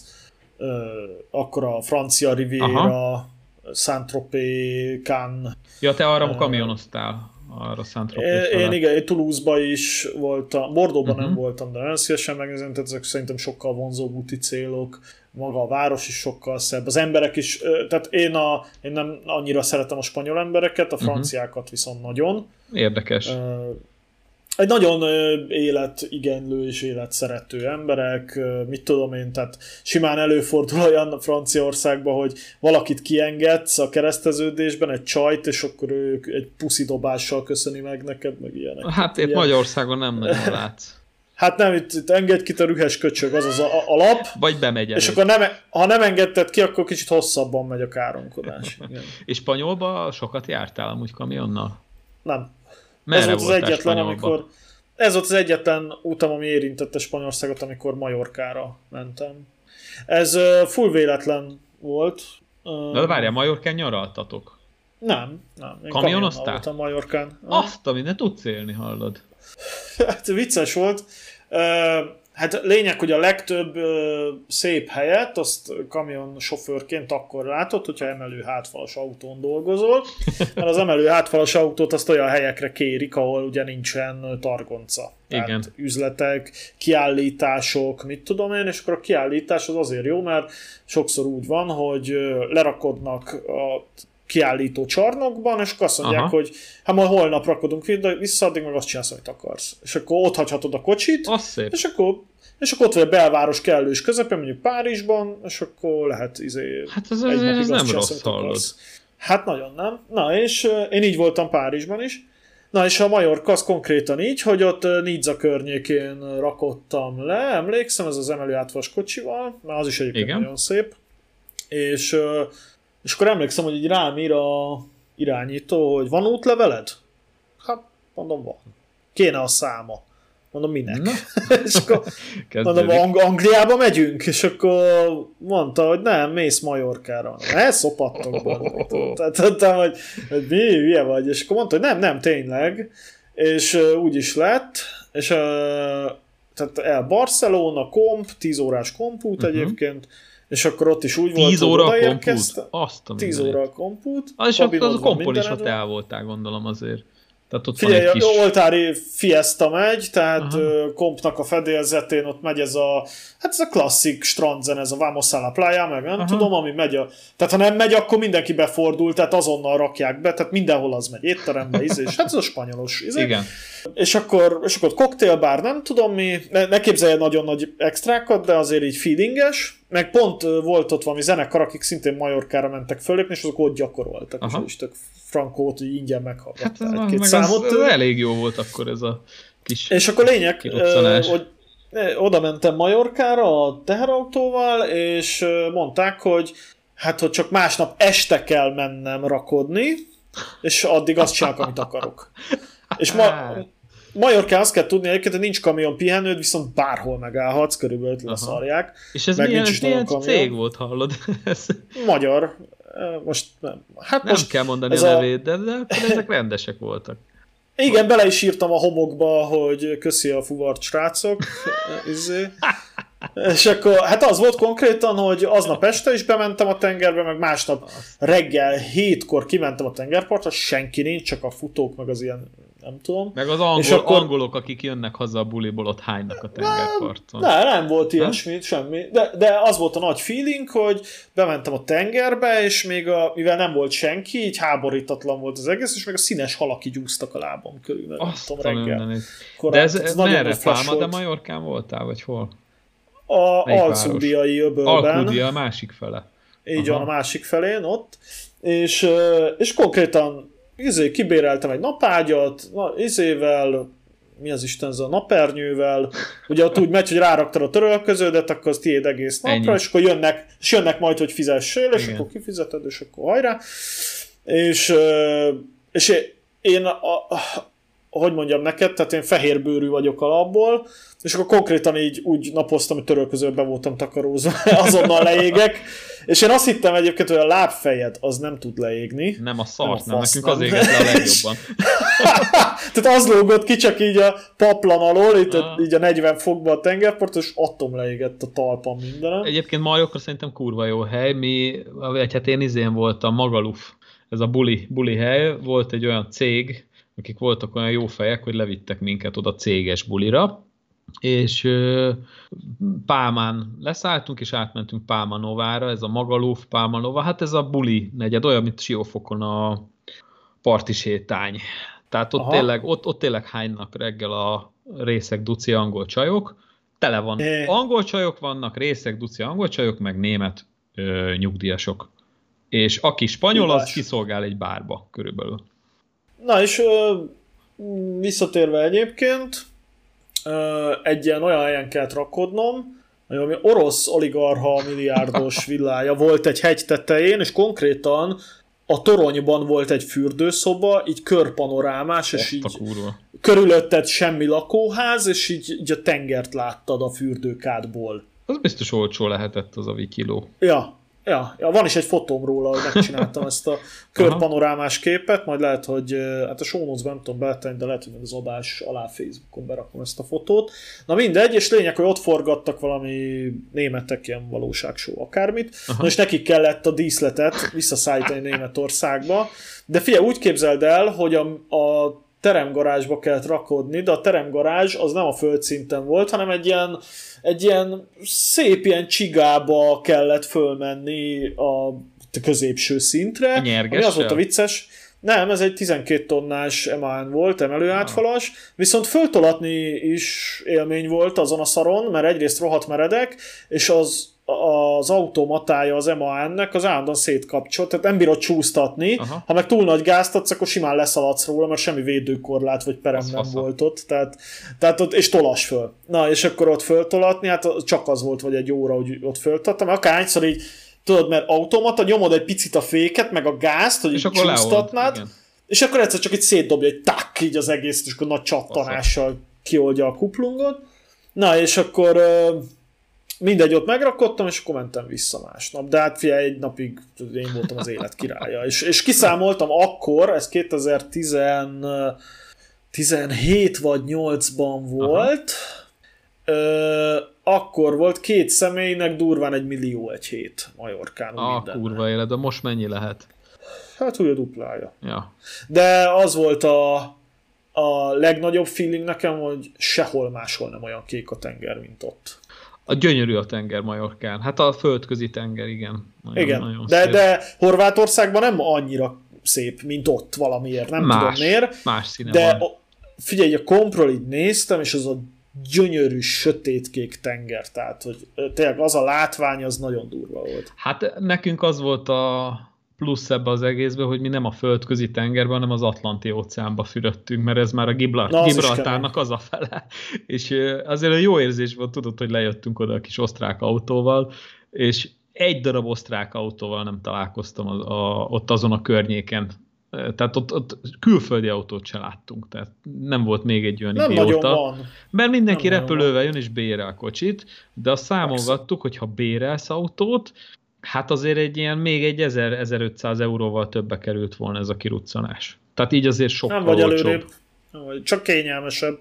akkor a francia Riviera, Saint-Tropez, Cannes. Ja, te arra uh, kamionoztál, arra saint Én, én igen, én Toulouse-ba is voltam, Bordóban uh-huh. nem mhm. voltam, de nagyon szívesen megnézem, tehát ezek szerintem sokkal vonzóbb úti célok, maga a város is sokkal szebb, az emberek is, tehát én, a, én nem annyira szeretem a spanyol embereket, a mhm. franciákat uh-huh. viszont nagyon. Érdekes. Uh, egy nagyon életigenlő és életszerető emberek, mit tudom én, tehát simán előfordul olyan Franciaországban, hogy valakit kiengedsz a kereszteződésben, egy csajt, és akkor ő egy puszidobással köszöni meg neked, meg ilyenek. Hát épp Magyarországon nem nagyon látsz. Hát nem, itt, itt engedj ki a rühes köcsög, az az a, a alap. Vagy bemegy És akkor nem, ha nem engedted ki, akkor kicsit hosszabban megy a káromkodás. Igen. és Spanyolba sokat jártál amúgy kamionnal? Nem. Merre ez volt az egyetlen, amikor ez volt az egyetlen utam, ami érintette Spanyolországot, amikor Majorkára mentem. Ez full véletlen volt. De várjál, Majorkán nyaraltatok? Nem, nem. Én Kamionoztál? a Majorkán. Azt, ami ne tudsz élni, hallod. hát vicces volt. Hát lényeg, hogy a legtöbb ö, szép helyet azt kamion sofőrként akkor látod, hogyha emelő hátfalas autón dolgozol, mert az emelő hátfalas autót azt olyan helyekre kérik, ahol ugye nincsen targonca. Tehát Igen. üzletek, kiállítások, mit tudom én, és akkor a kiállítás az azért jó, mert sokszor úgy van, hogy lerakodnak a kiállító csarnokban, és akkor azt mondják, Aha. hogy hát majd holnap rakodunk vissza, addig meg azt csinálsz, amit akarsz. És akkor ott hagyhatod a kocsit, és akkor és akkor ott vagy a belváros kellős közepén, mondjuk Párizsban, és akkor lehet izé Hát ez, ez, ez nem rossz hallod. Hát nagyon nem. Na, és én így voltam Párizsban is. Na, és a Majorka az konkrétan így, hogy ott Nizza környékén rakottam le, emlékszem, ez az emelő átvas kocsival, mert az is egyébként Igen. nagyon szép. És és akkor emlékszem, hogy így rám ír a irányító, hogy van útleveled? Hát, mondom, van. Kéne a száma. Mondom, minek? Na. és akkor mondom, Ang- Angliába megyünk? És akkor mondta, hogy nem, mész Majorkára. Elszopattok be. Tehát, hogy, hogy mi, hülye vagy? És akkor mondta, hogy nem, nem, tényleg. És uh, úgy is lett. És uh, tehát el Barcelona, komp, 10 órás kompút uh-huh. egyébként, és akkor ott is úgy volt, 10 óra a kompút? Azt a 10 óra a kompút. Az is akkor az a kompon is ott el voltál, gondolom azért. Tehát ott Figyelj, van egy kis... oltári Fiesta megy, tehát Aha. kompnak a fedélzetén ott megy ez a, hát ez a klasszik strandzen, ez a Vamos a la playa, meg nem Aha. tudom, ami megy a... Tehát ha nem megy, akkor mindenki befordul, tehát azonnal rakják be, tehát mindenhol az megy, étterembe, izé, és hát ez a spanyolos. Izé. Igen. És akkor, és akkor cocktailbar, nem tudom mi, ne, ne képzelje nagyon nagy extrákat, de azért így feelinges, meg pont volt ott valami zenekar, akik szintén Majorkára mentek fölépni, és azok ott gyakoroltak, Aha. és is tök frankót így ingyen meghallgattál hát egy-két számot. Az, az elég jó volt akkor ez a kis És akkor lényeg, hogy oda mentem Majorkára a teherautóval, és mondták, hogy hát, hogy csak másnap este kell mennem rakodni, és addig azt csinálok, amit akarok. És ma, Majorkán azt kell tudni egyébként, hogy nincs kamion pihenőd, viszont bárhol megállhatsz, körülbelül leszarják. És ez milyen, ez milyen cég volt, hallod? Magyar. Most nem. Hát nem most kell mondani a nevét, de, de ezek rendesek voltak. Igen, bele is írtam a homokba, hogy köszi a fuvart srácok. Izé. És akkor, hát az volt konkrétan, hogy aznap este is bementem a tengerbe, meg másnap reggel hétkor kimentem a tengerpartra, senki nincs, csak a futók, meg az ilyen nem tudom. Meg az angol, és akkor... angolok, akik jönnek haza a buliból, ott hánynak a tengerparton. Nem, nem volt ilyesmi, nem? semmi. De, de az volt a nagy feeling, hogy bementem a tengerbe, és még a, mivel nem volt senki, így háborítatlan volt az egész, és meg a színes halak így úsztak a lábam körül, mert Azt nem tudom, reggel. Korán, de ez, ez merre? Fáma, de Majorkán voltál, vagy hol? A Alcudiai öbölben. Alcudia a másik fele. Így Aha. van, a másik felén ott. És, és konkrétan izé, kibéreltem egy napágyat, na, izével, mi az Isten, ez a napernyővel, ugye ott úgy megy, hogy ráraktad a törölköződet, akkor az tiéd egész napra, Ennyi. és akkor jönnek, és jönnek majd, hogy fizessél, és Igen. akkor kifizeted, és akkor hajrá. És, és én, a, a, hogy mondjam neked, tehát én fehérbőrű vagyok alapból, és akkor konkrétan így úgy napoztam, hogy törölközőbe voltam takarózva, azonnal leégek, és én azt hittem egyébként, hogy a lábfejed az nem tud leégni. Nem a szart, nem, nem nekünk nem. az éget le a legjobban. Tehát az lógott ki csak így a paplan alól, itt a, így a 40 fokba a tengerpart, és atom leégett a talpam mindenem. Egyébként Majokra szerintem kurva jó hely, mi, vagy hát én izén voltam, Magaluf, ez a buli, buli hely, volt egy olyan cég, akik voltak olyan jó fejek, hogy levittek minket oda céges bulira, és Pálmán leszálltunk, és átmentünk Pálmanovára, ez a Magaluf, Pálmanova, hát ez a buli negyed, olyan, mint Siófokon a parti sétány. Tehát ott tényleg, ott, ott tényleg hánynak reggel a részek duci angol csajok, tele van. Angol csajok vannak, részek duci angol csajok, meg német ö, nyugdíjasok. És aki spanyol, az kiszolgál egy bárba körülbelül. Na és visszatérve egyébként, egy ilyen olyan helyen kellett rakodnom, ami orosz oligarha milliárdos villája volt egy hegy tetején, és konkrétan a toronyban volt egy fürdőszoba, így körpanorámás, és így körülötted semmi lakóház, és így, így a tengert láttad a fürdőkádból. Az biztos olcsó lehetett az a vikiló. Ja, Ja, ja, van is egy fotóm róla, hogy megcsináltam ezt a körpanorámás képet, majd lehet, hogy hát a show notes nem tudom beletenni, de lehet, hogy az adás alá Facebookon berakom ezt a fotót. Na mindegy, és lényeg, hogy ott forgattak valami németek ilyen valóságshow akármit, Aha. na és nekik kellett a díszletet visszaszállítani Németországba, de figyelj, úgy képzeld el, hogy a, a teremgarázsba kellett rakodni, de a teremgarázs az nem a földszinten volt, hanem egy ilyen, egy ilyen szép ilyen csigába kellett fölmenni a középső szintre. A ami az volt a vicces, nem, ez egy 12 tonnás MAN volt, emelőátfalas, viszont föltolatni is élmény volt azon a szaron, mert egyrészt rohadt meredek, és az az automatája az MAN-nek az állandóan szétkapcsolt, tehát nem bírod csúsztatni, Aha. ha meg túl nagy gázt adsz, akkor simán leszaladsz róla, mert semmi védőkorlát vagy perem az nem fasza. volt ott, tehát, tehát ott, és tolas föl. Na, és akkor ott föltolatni, hát csak az volt, vagy egy óra, hogy ott föltottam, akárhányszor így, tudod, mert automata, nyomod egy picit a féket, meg a gázt, hogy és így csúsztatnád, és akkor egyszer csak egy szétdobja egy tak, így az egész, és akkor nagy csattanással kioldja a kuplungot. Na, és akkor mindegy, ott megrakottam, és akkor mentem vissza másnap. De hát figyelj, egy napig én voltam az élet királya. És, és kiszámoltam akkor, ez 2017 vagy 8-ban volt, ö, akkor volt két személynek durván egy millió egy hét Majorkán. Ah, kurva élet, de most mennyi lehet? Hát úgy a duplája. Ja. De az volt a, a legnagyobb feeling nekem, hogy sehol máshol nem olyan kék a tenger, mint ott. A gyönyörű a tenger Majorkán. Hát a földközi tenger, igen. Nagyon, igen, nagyon de, szép. de Horvátországban nem annyira szép, mint ott valamiért. Nem más, tudom miért. Más színe de van. figyelj, a kompról így néztem, és az a gyönyörű, sötétkék tenger, tehát hogy tényleg az a látvány az nagyon durva volt. Hát nekünk az volt a plusz ebbe az egészbe, hogy mi nem a földközi tengerben, hanem az Atlanti óceánba fürödtünk, mert ez már a Gibla- Na, Gibraltárnak az a fele. És azért a jó érzés volt, tudod, hogy lejöttünk oda a kis osztrák autóval, és egy darab osztrák autóval nem találkoztam a, a, ott azon a környéken. Tehát ott, ott külföldi autót se láttunk, tehát nem volt még egy olyan nem idióta. Van. Mert mindenki nem repülővel jön és bérel kocsit, de azt számolgattuk, hogy ha bérelsz autót, hát azért egy ilyen még egy 1000-1500 euróval többe került volna ez a kiruccanás. Tehát így azért sokkal Nem vagy előrébb, nem vagy, csak kényelmesebb.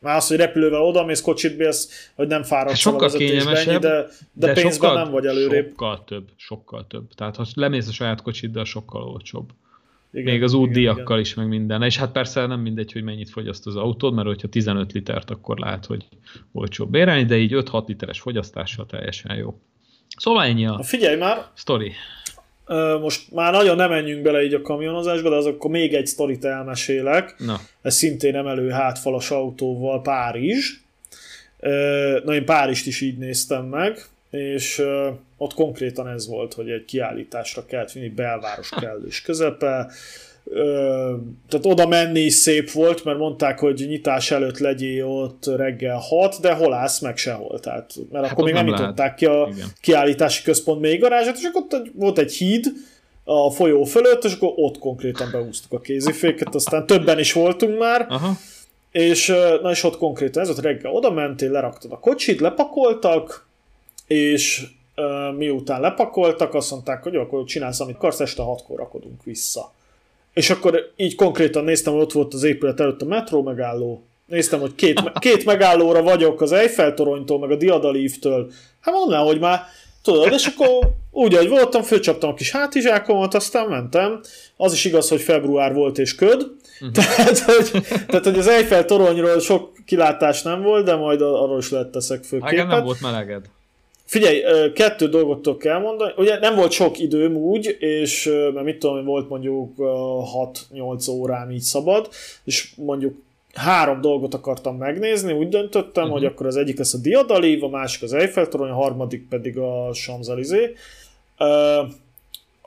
Már az, hogy repülővel oda mész, kocsit bélsz, hogy nem fáradsz hát sokkal kényelmesebb, de, de, de pénzben sokkal, nem vagy előrébb. Sokkal több, sokkal több. Tehát ha lemész a saját kocsiddal, sokkal olcsóbb. Igen, Még az útdiakkal is, meg minden. És hát persze nem mindegy, hogy mennyit fogyaszt az autód, mert hogyha 15 litert, akkor lehet, hogy olcsóbb bérelni, de így 5-6 literes fogyasztással teljesen jó. Szóval ennyi a Figyelj már! Story. Most már nagyon nem menjünk bele így a kamionozásba, de az akkor még egy sztorit elmesélek. Na. Ez szintén emelő hátfalas autóval Párizs. Na én Párizst is így néztem meg, és ott konkrétan ez volt, hogy egy kiállításra kellett vinni, belváros kellős közepe, tehát oda menni is szép volt, mert mondták, hogy nyitás előtt legyél ott reggel 6, de hol állsz meg sehol. Tehát, mert hát akkor még nem nyitották ki a Igen. kiállítási központ még garázsát, és akkor ott volt egy híd a folyó fölött, és akkor ott konkrétan beúztuk a kéziféket, aztán többen is voltunk már, Aha. és na és ott konkrétan ez ott reggel oda mentél, leraktad a kocsit, lepakoltak, és miután lepakoltak, azt mondták, hogy jó, akkor csinálsz, amit akarsz, este hatkor rakodunk vissza. És akkor így konkrétan néztem, hogy ott volt az épület előtt a metró megálló. Néztem, hogy két, két megállóra vagyok az Eiffel toronytól, meg a Diadalívtől. Hát mondanám, hogy már tudod, és akkor úgy, ahogy voltam, fölcsaptam a kis hátizsákomat, aztán mentem. Az is igaz, hogy február volt és köd. Uh-huh. Tehát, hogy, tehát, hogy az Eiffel toronyról sok kilátás nem volt, de majd arról is lehet teszek főképet. nem volt meleged. Figyelj, kettő dolgot tudok elmondani. Ugye nem volt sok időm úgy, és mert mit tudom, volt mondjuk 6-8 órám így szabad, és mondjuk három dolgot akartam megnézni, úgy döntöttem, uh-huh. hogy akkor az egyik lesz a Diadalív, a másik az Eiffel torony, a harmadik pedig a Champs-Élysées.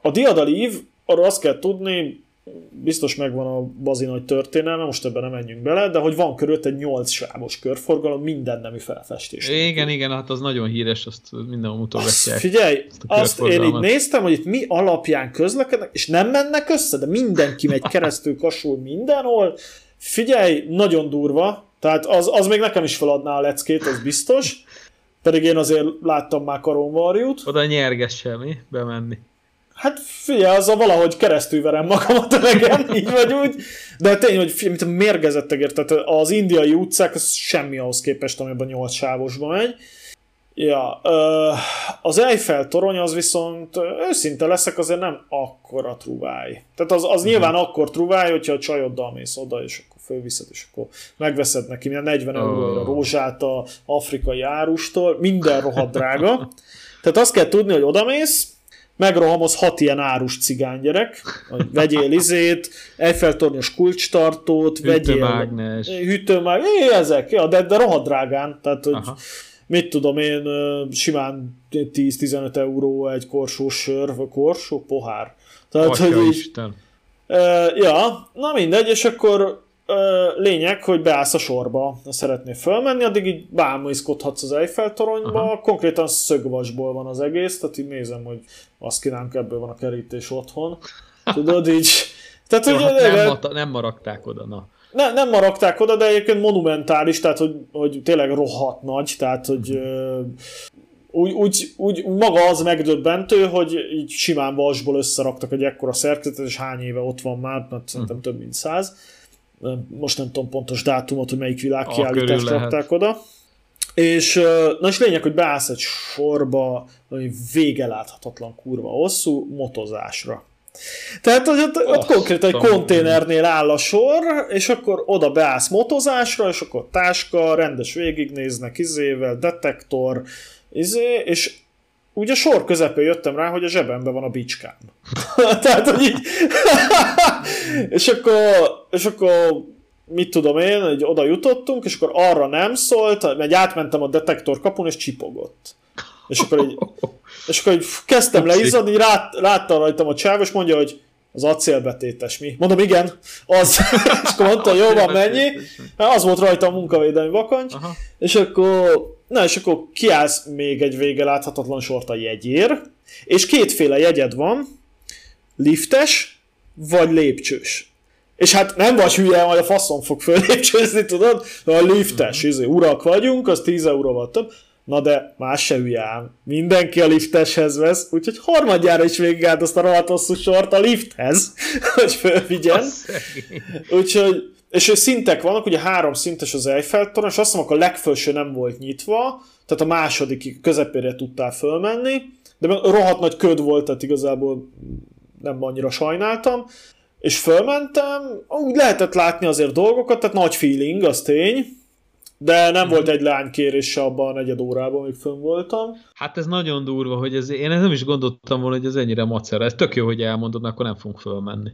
A Diadalív, arról azt kell tudni, biztos megvan a bazi nagy történelme, most ebben nem menjünk bele, de hogy van körülött egy 8 sávos körforgalom minden nemű felfestés. Igen, igen, hát az nagyon híres, azt minden mutogatják. Figyelj, azt, azt én így néztem, hogy itt mi alapján közlekednek, és nem mennek össze, de mindenki megy keresztül, kasul mindenhol. Figyelj, nagyon durva, tehát az, az még nekem is feladná a leckét, az biztos. Pedig én azért láttam már karonvarjút. Oda nyergesse mi? Bemenni. Hát figyelj, azzal valahogy keresztül verem magamat öregem, így vagy úgy. De tény, hogy figyelj, mint a mérgezettek tehát az indiai utcák, az semmi ahhoz képest, amiben 8 sávosba megy. Ja, az Eiffel torony az viszont őszinte leszek, azért nem akkora truváj. Tehát az, az uh-huh. nyilván akkor truváj, hogyha a csajoddal mész oda, és akkor fölviszed, és akkor megveszed neki minden 40 oh. euróra rózsát a afrikai árustól, minden rohadt drága. Tehát azt kell tudni, hogy odamész, megrohamoz hat ilyen árus cigánygyerek, hogy vegyél izét, Eiffel-tornyos kulcstartót, vegyél hűtőmágnes, hűtőmágnes, ezek, ja, de, de rohadt drágán, tehát hogy Aha. mit tudom én, simán 10-15 euró egy korsós sör, vagy korsó, pohár. Tehát, Atya hogy így, Isten. ja, na mindegy, és akkor lényeg, hogy beállsz a sorba, szeretnél fölmenni, addig így bámészkodhatsz az Eiffel toronyba, Aha. konkrétan szögvasból van az egész, tehát így nézem, hogy azt kívánok, ebből van a kerítés otthon. Tudod, így... Tehát, Jó, hogy hát nem, nem, nem marakták oda, na. Ne, nem marakták oda, de egyébként monumentális, tehát hogy, hogy tényleg rohadt nagy, tehát hogy úgy, úgy, úgy maga az megdöbbentő, hogy így simán vasból összeraktak egy ekkora szerkezetet, és hány éve ott van már, mert szerintem hm. több mint száz most nem tudom pontos dátumot, hogy melyik világkiállítást rakták oda. És, na és lényeg, hogy beállsz egy sorba, ami vége láthatatlan kurva hosszú motozásra. Tehát, hogy ott, ott konkrétan egy konténernél áll a sor, és akkor oda beállsz motozásra, és akkor táska, rendes végignéznek izével, detektor, izé, és úgy a sor közepén jöttem rá, hogy a zsebemben van a bicskám. Tehát, hogy így... és, akkor, és akkor mit tudom én, hogy oda jutottunk, és akkor arra nem szólt, mert átmentem a detektor kapun, és csipogott. És akkor így, És akkor így kezdtem leizzadni, lát, látta rajtam a csáv, és mondja, hogy az acélbetétes mi? Mondom, igen, az. és akkor mondta, jó van, mennyi? Hát az volt rajta a munkavédelmi vakancs. Aha. És akkor, na és akkor kiállsz még egy vége láthatatlan sort a jegyér, és kétféle jegyed van, liftes, vagy lépcsős. És hát nem vagy hülye, majd a faszon fog fölépcsőzni, tudod? A liftes, izé, urak vagyunk, az 10 euróval több. Na de más se hülye ám. Mindenki a lifteshez vesz, úgyhogy harmadjára is végigállt azt a rohadt hosszú sort a lifthez, hogy fölvigyen. Úgyhogy, és szintek vannak, ugye három szintes az Eiffel torony, és azt mondom, a legfelső nem volt nyitva, tehát a második közepére tudtál fölmenni, de rohadt nagy köd volt, tehát igazából nem annyira sajnáltam, és fölmentem, úgy lehetett látni azért dolgokat, tehát nagy feeling, az tény, de nem volt egy lánykérés se abban a negyed órában, amíg fönn voltam. Hát ez nagyon durva, hogy ez, én nem is gondoltam volna, hogy ez ennyire macera. Ez tök jó, hogy elmondod, akkor nem fogunk fölmenni.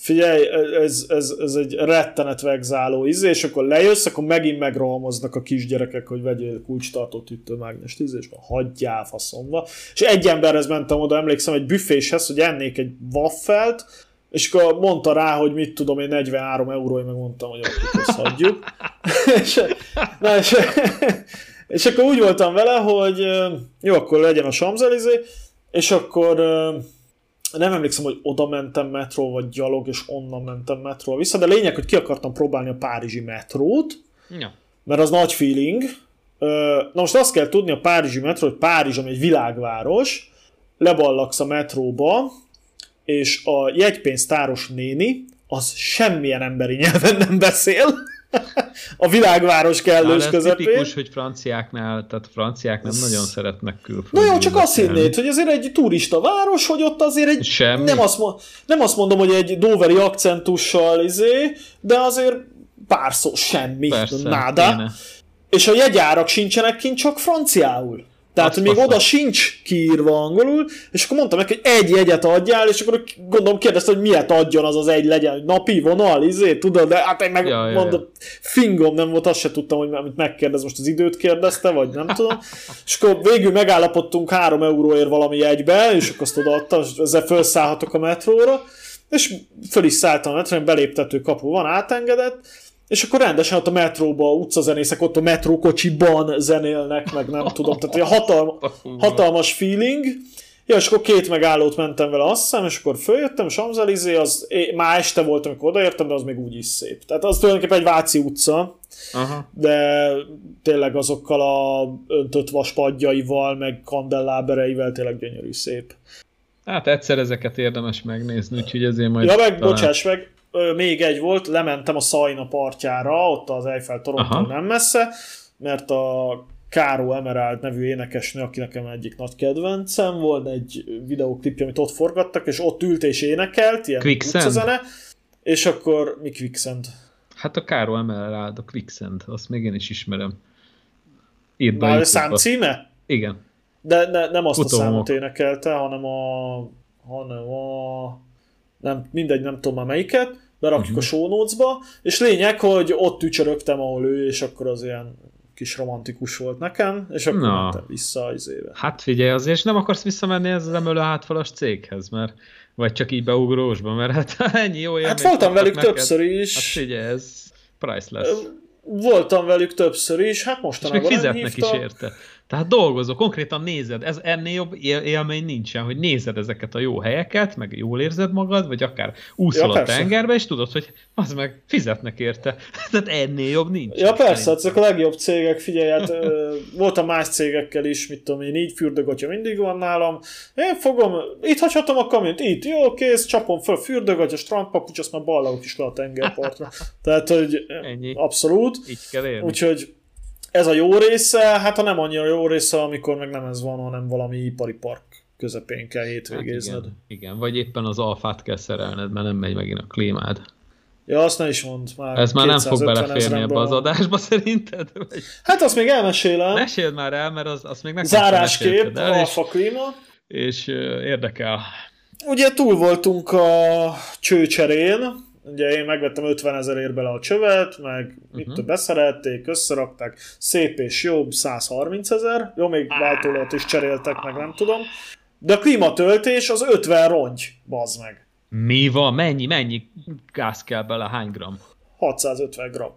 Figyelj, ez, ez, ez egy rettenet vegzáló izé, és akkor lejössz, akkor megint megrohamoznak a kisgyerekek, hogy vegyél kulcstartó ütőmágnest izé, és hagyjál faszomba. És egy emberhez mentem oda, emlékszem, egy büféshez, hogy ennék egy waffelt, és akkor mondta rá, hogy mit tudom én, 43 euró, én megmondtam, hogy akkor ezt hagyjuk. és, na, és, és akkor úgy voltam vele, hogy jó, akkor legyen a Champs-Élysées, és akkor nem emlékszem, hogy oda mentem metró, vagy gyalog, és onnan mentem metró vissza, de lényeg, hogy ki akartam próbálni a párizsi metrót, ja. mert az nagy feeling. Na most azt kell tudni a párizsi metró, hogy Párizs, ami egy világváros, leballaksz a metróba, és a jegypénztáros néni az semmilyen emberi nyelven nem beszél. A világváros kellős Na, közepén. tipikus, hogy franciáknál, tehát franciák nem nagyon szeretnek külföldi. Na jó, csak azt hinnéd, hogy azért egy turista város, hogy ott azért egy... Semmi. Nem azt, nem azt mondom, hogy egy doveri akcentussal izé, de azért pár szó, semmi, Persze, náda. Kéne. És a jegyárak sincsenek kint, csak franciául. Tehát, hogy még oda sincs kiírva angolul, és akkor mondtam neki, hogy egy jegyet adjál, és akkor gondolom kérdezte, hogy miért adjon az az egy legyen, napi vonal, izé, tudod, de hát én meg ja, mondom, ja, ja. fingom nem volt, azt se tudtam, hogy amit megkérdez, most az időt kérdezte, vagy nem tudom. És akkor végül megállapodtunk három euróért valami jegybe, és akkor azt odaadtam, és ezzel felszállhatok a metróra, és föl is szálltam a metrón, beléptető kapu van, átengedett, és akkor rendesen ott a metróba, utcazenészek ott a metrókocsiban zenélnek, meg nem tudom, tehát egy hatalma, hatalmas feeling. Ja, és akkor két megállót mentem vele, azt hiszem, és akkor följöttem, Samzelizé, az már este volt, amikor odaértem, de az még úgy is szép. Tehát az tulajdonképpen egy Váci utca, Aha. de tényleg azokkal a öntött vaspadjaival, meg kandellábereivel tényleg gyönyörű szép. Hát egyszer ezeket érdemes megnézni, úgyhogy ezért majd... Ja, meg, talán... bocsáss meg, még egy volt, lementem a Szajna partjára, ott az Eiffel Toronto nem messze, mert a Káró Emerald nevű énekesnő, aki nekem egyik nagy kedvencem, volt egy videóklipje, amit ott forgattak, és ott ült és énekelt, ilyen Quicksand? és akkor mi Quicksand? Hát a Káró Emerald, a Quicksand, azt még én is ismerem. Írd a szám címe? Igen. De ne, nem azt Utomok. a számot énekelte, hanem a, hanem a nem, mindegy, nem tudom már melyiket, berakjuk uh-huh. a show notes-ba, és lényeg, hogy ott ücsörögtem, ahol ő, és akkor az ilyen kis romantikus volt nekem, és akkor Na. mentem vissza az éve. Hát figyelj, azért és nem akarsz visszamenni ez az emelő hátfalas céghez, mert vagy csak így beugrósba, mert hát ennyi jó élmény. Hát voltam velük neked. többször is. Hát figyelj, ez priceless. Voltam velük többször is, hát mostanában És még fizetnek is érte. Tehát dolgozol, konkrétan nézed, ez ennél jobb élmény nincsen, hogy nézed ezeket a jó helyeket, meg jól érzed magad, vagy akár úszol ja, a tengerbe, és tudod, hogy az meg fizetnek érte. Tehát ennél jobb nincs. Ja persze, ezek a legjobb cégek, figyelj, hát voltam más cégekkel is, mit tudom én, így fürdőgatya mindig van nálam. Én fogom, itt hagyhatom a kamint, itt, jó, kész, csapom föl fürdőgatya, strandpapucs, azt már ballagok is le a tengerpartra. Tehát, hogy Ennyi. abszolút. Így kell élni. Úgyhogy ez a jó része, hát ha nem annyira jó része, amikor meg nem ez van, hanem valami ipari park közepén kell hétvégézned. Hát igen, igen, vagy éppen az alfát kell szerelned, mert nem megy megint a klímád. Ja, azt ne is mond. Már Ez már nem fog beleférni ebbe az adásba szerinted? Vagy... Hát azt még elmesélem. Meséld már el, mert az, azt még nekem Zárásképp, el, alfa klíma. És uh, érdekel. Ugye túl voltunk a csőcserén, ugye én megvettem 50 ezerért bele a csövet, meg uh-huh. mit tudom, beszerelték, összerakták, szép és jobb, 130 ezer, jó, még váltólat is cseréltek, meg nem tudom, de a klímatöltés az 50 rongy, bazd meg. Mi van? Mennyi, mennyi gáz kell bele? Hány gram? 650 gram.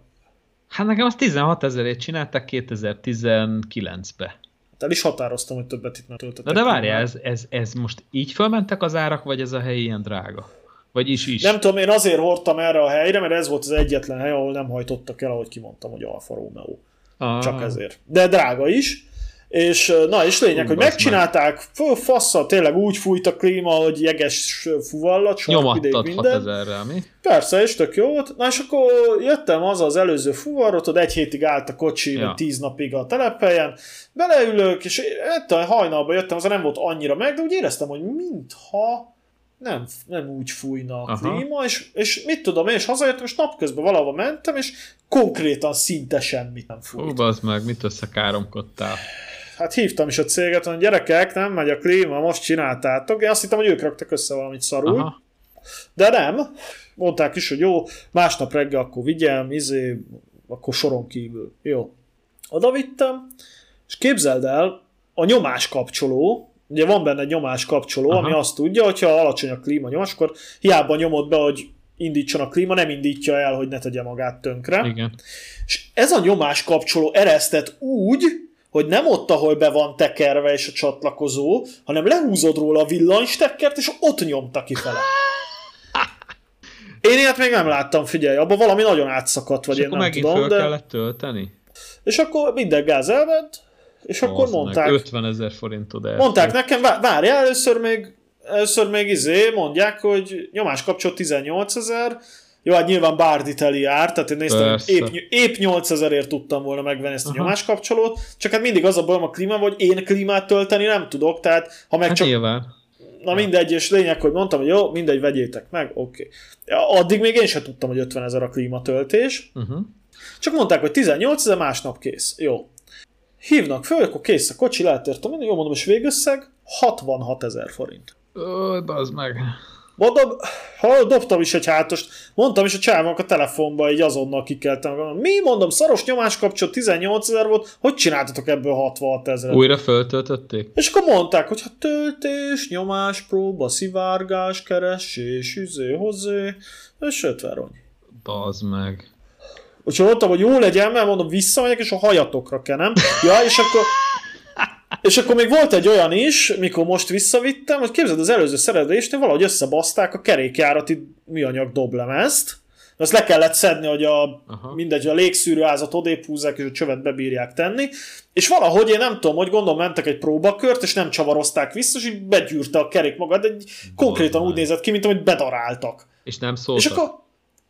Hát nekem azt 16 ezerért csináltak 2019-be. El is határoztam, hogy többet itt nem töltöttek. Na de várjál, ez, ez, ez most így fölmentek az árak, vagy ez a hely ilyen drága? Vagy is is? Nem tudom, én azért hordtam erre a helyre, mert ez volt az egyetlen hely, ahol nem hajtottak el, ahogy kimondtam, hogy Alfa Romeo. Ah. Csak ezért. De drága is. És na, és lényeg, Hú, hogy megcsinálták, meg. fassa, tényleg úgy fújt a klíma, hogy jeges fuvallat, Nyomattad minden. 6000 mi? Persze, és tök jó volt. Na és akkor jöttem az az előző fuvarot, ott egy hétig állt a kocsi, ja. vagy tíz napig a telephelyen, beleülök, és a hajnalba jöttem, az nem volt annyira meg, de úgy éreztem, hogy mintha nem, nem úgy fújna a Aha. klíma, és, és mit tudom én, és hazajöttem, és napközben valahova mentem, és konkrétan szinte semmit nem fújt. Ó, meg, mit összekáromkodtál? hát hívtam is a céget, hogy gyerekek, nem megy a klíma, most csináltátok. Én azt hittem, hogy ők raktak össze valamit szarul. Aha. De nem. Mondták is, hogy jó, másnap reggel akkor vigyem, izé, akkor soron kívül. Jó. Oda vittem, és képzeld el, a nyomás kapcsoló, ugye van benne nyomás kapcsoló, Aha. ami azt tudja, hogyha alacsony a klíma nyomás, akkor hiába nyomod be, hogy indítson a klíma, nem indítja el, hogy ne tegye magát tönkre. Igen. És ez a nyomás kapcsoló eresztett úgy, hogy nem ott, ahol be van tekerve és a csatlakozó, hanem lehúzod róla a villanystekkert, és ott nyomta kifele. Én ilyet még nem láttam, figyelj, abban valami nagyon átszakadt, vagy és én nem megint tudom, föl de... kellett tölteni? És akkor minden gáz elment, és oh, akkor mondták... 50 ezer forintod el. Mondták nekem, várjál, először még, először még izé, mondják, hogy nyomás kapcsolat 18 ezer, jó, hát nyilván Barditeli jár, tehát én néztem, hogy épp, épp 8000ért tudtam volna megvenni ezt a Aha. nyomáskapcsolót, csak hát mindig az a bajom a klíma, hogy én klímát tölteni nem tudok, tehát ha meg hát csak... Nyilván. Na mindegy, és lényeg, hogy mondtam, hogy jó, mindegy, vegyétek meg, oké. Okay. Addig még én sem tudtam, hogy 50 ezer a klímatöltés. Uh-huh. Csak mondták, hogy 18 ezer másnap kész. Jó. Hívnak föl, akkor kész a kocsi, lehet értem, jó mondom, és végösszeg 66 ezer forint. Ö, az meg. Mondom, ha dobtam is egy hátost, mondtam is a csávnak a telefonba, így azonnal kikeltem. Mi mondom, szaros nyomás kapcsolat 18 ezer volt, hogy csináltatok ebből 66 ezer? Újra föltöltötték? És akkor mondták, hogy hát töltés, nyomás, próba, szivárgás, keresés, üzé, hozzé, és 50 rony. Bazd meg. Úgyhogy mondtam, hogy jó legyen, mert mondom, visszamegyek, és a hajatokra kenem. Ja, és akkor és akkor még volt egy olyan is, mikor most visszavittem, hogy képzeld, az előző szerelésnél valahogy összebaszták a kerékjárati műanyag doblemezt, azt le kellett szedni, hogy a, mindegy, a légszűrőházat odébb húzzák, és a csövet bebírják tenni, és valahogy én nem tudom, hogy gondolom mentek egy próbakört, és nem csavarozták vissza, és így begyűrte a kerék magad, egy konkrétan úgy nézett ki, mint amit bedaráltak. És nem szóltak. És, akkor,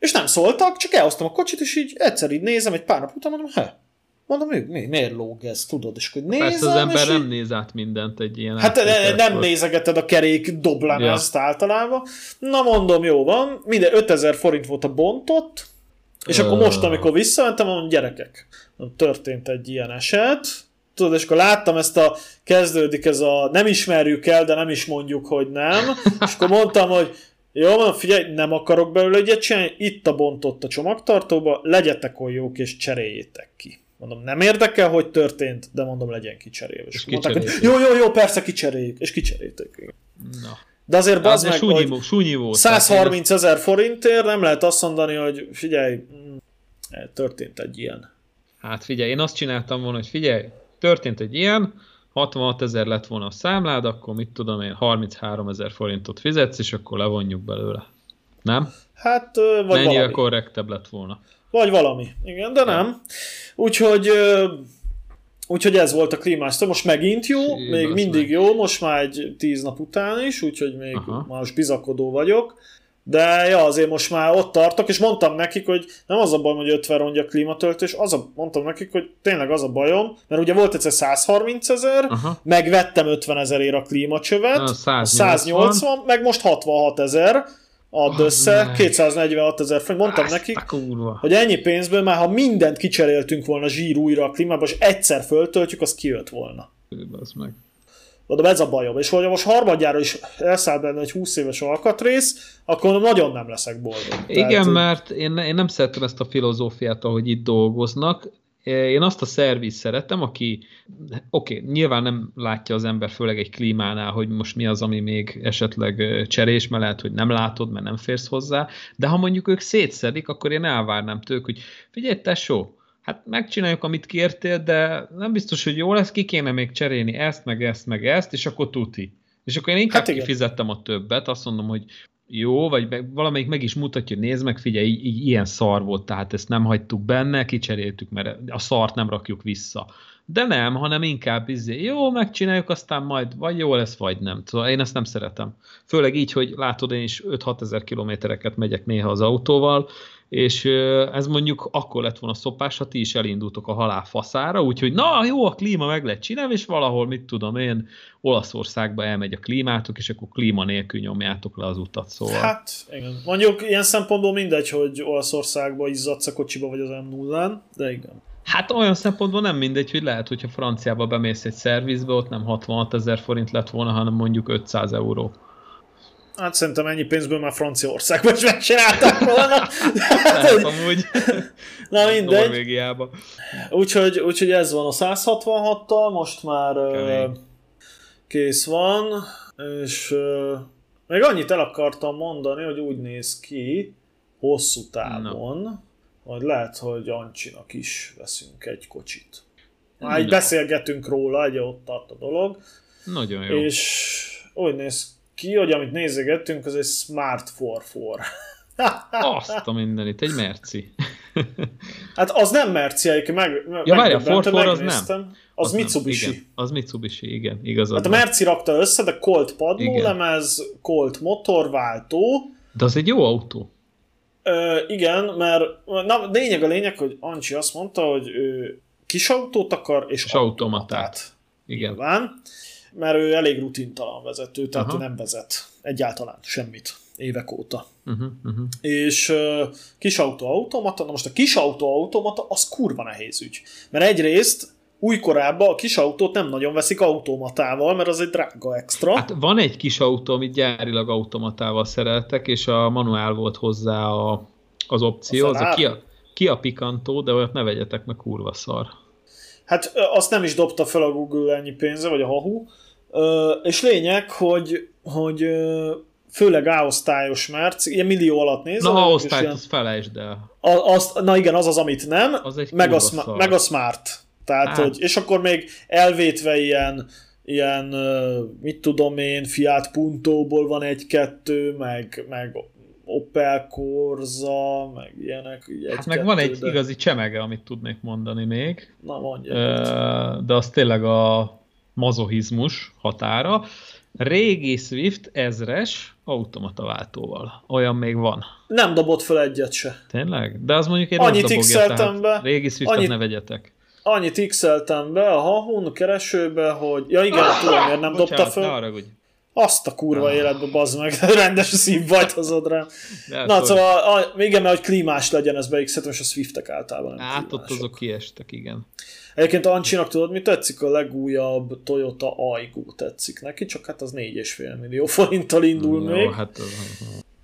és nem szóltak, csak elhoztam a kocsit, és így egyszer így nézem, egy pár nap után mondom, he, Mondom, mi, mi, miért lóg ez, tudod? És hogy nézem, Persze az ember nem néz át mindent egy ilyen Hát nem, nem nézegeted a kerék doblemezt ja. általában. Na mondom, jó van, minden 5000 forint volt a bontott, és akkor most, amikor visszamentem, mondom, gyerekek, történt egy ilyen eset, tudod, és akkor láttam ezt a, kezdődik ez a, nem ismerjük el, de nem is mondjuk, hogy nem, és akkor mondtam, hogy jó, van, figyelj, nem akarok belőle egyet csinálni, itt a bontott a csomagtartóba, legyetek olyan jók és cseréljétek ki. Mondom, nem érdekel, hogy történt, de mondom, legyen kicserélve. És, és mondták, hogy jó, jó, jó, persze kicseréljük, és kicserélték. Na. De azért bazd meg, súnyi, hogy súnyi volt, 130 ezer forintért nem lehet azt mondani, hogy figyelj, mm, történt egy ilyen. Hát figyelj, én azt csináltam volna, hogy figyelj, történt egy ilyen, 66 ezer lett volna a számlád, akkor mit tudom én, 33 ezer forintot fizetsz, és akkor levonjuk belőle. Nem? Hát, vagy Mennyivel valami. korrektebb lett volna. Vagy valami, igen, de nem. Úgyhogy, úgyhogy ez volt a klímás. Most megint jó, Fé, még mindig meg. jó, most már egy tíz nap után is, úgyhogy még Aha. most bizakodó vagyok. De ja, azért most már ott tartok, és mondtam nekik, hogy nem az a bajom, hogy 50 rongya klímatöltés, az a, mondtam nekik, hogy tényleg az a bajom, mert ugye volt egyszer 130 ezer, megvettem 50 ezerért a klímacsövet, a 180, 180 meg most 66 ezer, add oh, össze, meg. 246 ezer forint. Mondtam Ezt nekik, hogy ennyi pénzből már ha mindent kicseréltünk volna zsír újra a klímába, és egyszer föltöltjük, az kijött volna. Az meg. Mondom, ez a bajom. És hogyha most harmadjára is elszáll benne egy 20 éves alkatrész, akkor nagyon nem leszek boldog. Igen, Tehát, mert én, én nem szeretem ezt a filozófiát, ahogy itt dolgoznak. Én azt a szerviz szeretem, aki, oké, okay, nyilván nem látja az ember, főleg egy klímánál, hogy most mi az, ami még esetleg cserés, mert lehet, hogy nem látod, mert nem férsz hozzá, de ha mondjuk ők szétszedik, akkor én elvárnám tőlük, hogy figyelj, tesó, hát megcsináljuk, amit kértél, de nem biztos, hogy jó lesz, ki kéne még cserélni ezt, meg ezt, meg ezt, és akkor tuti. És akkor én inkább hát kifizettem a többet, azt mondom, hogy jó, vagy meg, valamelyik meg is mutatja, nézd meg, figyelj, így, így, ilyen szar volt, tehát ezt nem hagytuk benne, kicseréltük, mert a szart nem rakjuk vissza. De nem, hanem inkább izé, jó, megcsináljuk, aztán majd vagy jó lesz, vagy nem. Szóval én ezt nem szeretem. Főleg így, hogy látod, én is 5-6 ezer kilométereket megyek néha az autóval, és ez mondjuk akkor lett volna szopás, ha ti is elindultok a halál faszára, úgyhogy na jó, a klíma meg lehet csinálni, és valahol, mit tudom én, Olaszországba elmegy a klímátok, és akkor klíma nélkül nyomjátok le az utat, szóval. Hát, igen. Mondjuk ilyen szempontból mindegy, hogy Olaszországba izzadsz a kocsiba, vagy az m 0 de igen. Hát olyan szempontból nem mindegy, hogy lehet, hogyha Franciába bemész egy szervizbe, ott nem 66 ezer forint lett volna, hanem mondjuk 500 euró. Hát szerintem ennyi pénzből már Franciaországban is megcsináltak volna. hát, amúgy. Na mindegy. Norvégiába. Úgyhogy, úgyhogy ez van a 166-tal, most már uh, kész van, és uh, még annyit el akartam mondani, hogy úgy néz ki hosszú távon, no. hogy lehet, hogy Ancsinak is veszünk egy kocsit. Már no. beszélgetünk róla, egy ott tart a dolog. Nagyon jó. És úgy néz ki, hogy amit nézegettünk, az egy Smart 4-4. Azt a mindenit, egy merci. hát az nem merci, egyébként meg, ja, várja, a 4 az nem. Az, az Mitsubishi. Nem, igen, az Mitsubishi, igen, igazad. Hát a Merci rakta össze, de Colt padlólemez, Colt motorváltó. De az egy jó autó. Ö, igen, mert na, lényeg a lényeg, hogy Ancsi azt mondta, hogy ő kis autót akar, és, és automatát. automatát. Igen. Nyilván mert ő elég rutintalan vezető, tehát Aha. nem vezet egyáltalán semmit évek óta. Uh-huh, uh-huh. És uh, kis autó automata, na most a kis autó automata az kurva nehéz ügy. Mert egyrészt újkorában a kis autót nem nagyon veszik automatával, mert az egy drága extra. Hát van egy kis autó, amit gyárilag automatával szereltek, és a manuál volt hozzá a, az opció, a az a Kia, Kia Picanto, de olyat ne vegyetek, meg kurva szar. Hát azt nem is dobta fel a Google ennyi pénze, vagy a Hahu, és lényeg, hogy, hogy főleg A-osztályos Merc, ilyen millió alatt nézve. Na, A-osztályt, ilyen, azt felejtsd el. Azt, na igen, az az, amit nem, az egy meg, a, szar. meg a Smart. Tehát, hát. hogy, és akkor még elvétve ilyen, ilyen, mit tudom én, Fiat Puntóból van egy-kettő, meg, meg Opel Corsa, meg ilyenek. Egy hát meg van egy de... igazi csemege, amit tudnék mondani még. Na mondja. De az tényleg a mazohizmus határa. Régi Swift ezres automata váltóval. Olyan még van. Nem dobott fel egyet se. Tényleg? De az mondjuk egy Annyit dobogja, be. Régi Swiftet annyit, ne vegyetek. Annyit x be a Hahun keresőbe, hogy... Ja igen, ah, tudom, miért nem bocsánat, dobta fel. arra, hogy... Azt a kurva ah. életbe, bazd meg, rendes szívbajt hozod rám. Na, szóval, a, igen, mert hogy klímás legyen, ez beixhetem, és a Swiftek általában nem Hát ott azok kiestek, igen. Egyébként Ancsinak tudod, mi tetszik? A legújabb Toyota Aygo tetszik neki, csak hát az 4,5 millió forinttal indul jó, még. hát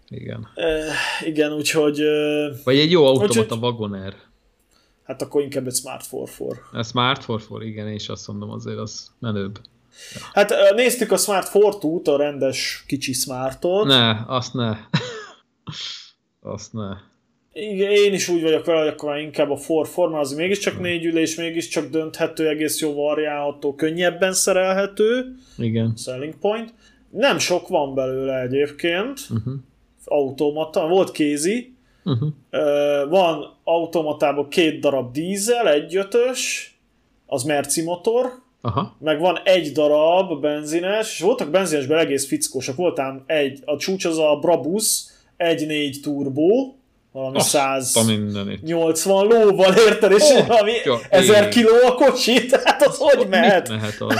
igen. E, igen, úgyhogy... Vagy egy jó automata Wagoner. Hát akkor inkább egy Smart 4 A Smart 4 igen, és azt mondom azért az menőbb. Ja. Hát néztük a Smart 4 a rendes kicsi Smartot. Ne, azt ne. azt ne. Igen, én is úgy vagyok vele, hogy akkor inkább a for forma, az mégiscsak négy ülés, mégiscsak dönthető, egész jó variálható, könnyebben szerelhető. Igen. Selling point. Nem sok van belőle egyébként. Uh-huh. Automata. Volt kézi. Uh-huh. Van automatában két darab dízel, egy ötös, az merci motor. Aha. Meg van egy darab benzines, és voltak benzinesben egész fickósak. Voltám egy, a csúcs az a Brabus 1.4 turbo, valami Azt 180 lóval, érted, és oh, valami ja, 1000 kiló a kocsi, tehát az hogy mehet? Mehet az?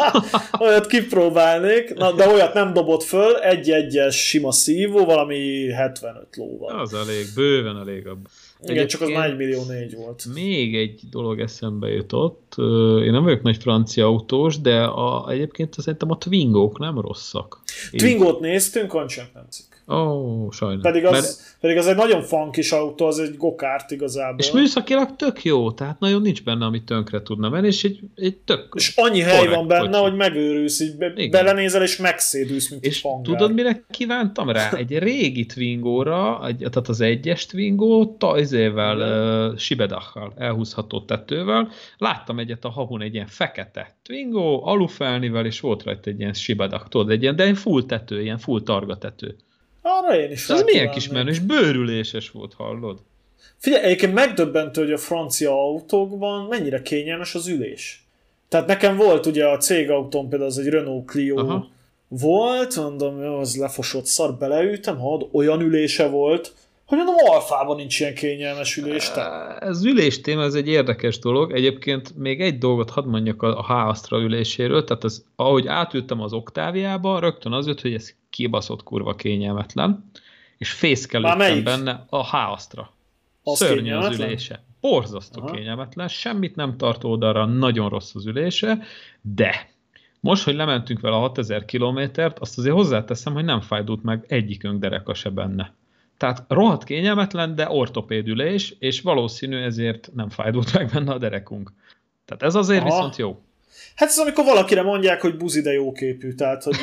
olyat kipróbálnék, na, de olyat nem dobott föl, egy-egyes sima szívó, valami 75 lóval. Az elég, bőven elég. Igen, csak az már 1 millió 4 volt. Még egy dolog eszembe jutott. Én nem vagyok nagy francia autós, de a, egyébként szerintem a Twingók nem rosszak. Twingót néztünk, nem cikk. Ó, oh, sajnos. Pedig az, Mert... pedig az egy nagyon funkis autó, az egy gokárt igazából. És műszakilag tök jó, tehát nagyon nincs benne, ami tönkre tudna menni, és egy, egy tök És annyi hely van benne, kocsi. hogy megőrülsz, így be, belenézel és megszédülsz, mint És tudod, mire kívántam rá? Egy régi Twingóra, egy, tehát az egyes Twingo, tajzével, uh, Sibedachal, elhúzható tetővel. Láttam egyet a havun, egy ilyen fekete Twingo, alufelnivel, és volt rajta egy ilyen Sibedach, tudod, egy ilyen, de egy full tető, ilyen full targa tető. Arra én is Ez milyen kis menő, és bőrüléses volt, hallod? Figyelj, egyébként megdöbbentő, hogy a francia autókban mennyire kényelmes az ülés. Tehát nekem volt ugye a cégautón például az egy Renault Clio Aha. volt, mondom, az lefosott szar, beleütem, had, olyan ülése volt, hogy mondom, alfában nincs ilyen kényelmes ülés. Ez ülés téma, ez egy érdekes dolog. Egyébként még egy dolgot hadd mondjak a H-Astra üléséről, tehát az, ahogy átültem az oktáviába, rögtön az jött, hogy ez kibaszott kurva kényelmetlen, és fészkelődtem benne a H-Astra. Szörnyű az ülése. Borzasztó Aha. kényelmetlen, semmit nem tart oldalra, nagyon rossz az ülése, de most, hogy lementünk vele a 6000 kilométert, azt azért hozzáteszem, hogy nem fájdult meg egyikünk dereka se benne. Tehát rohadt kényelmetlen, de ortopédülés, és valószínű ezért nem fájdult meg benne a derekunk. Tehát ez azért Aha. viszont jó. Hát ez amikor valakire mondják, hogy buzi, de jóképű, tehát hogy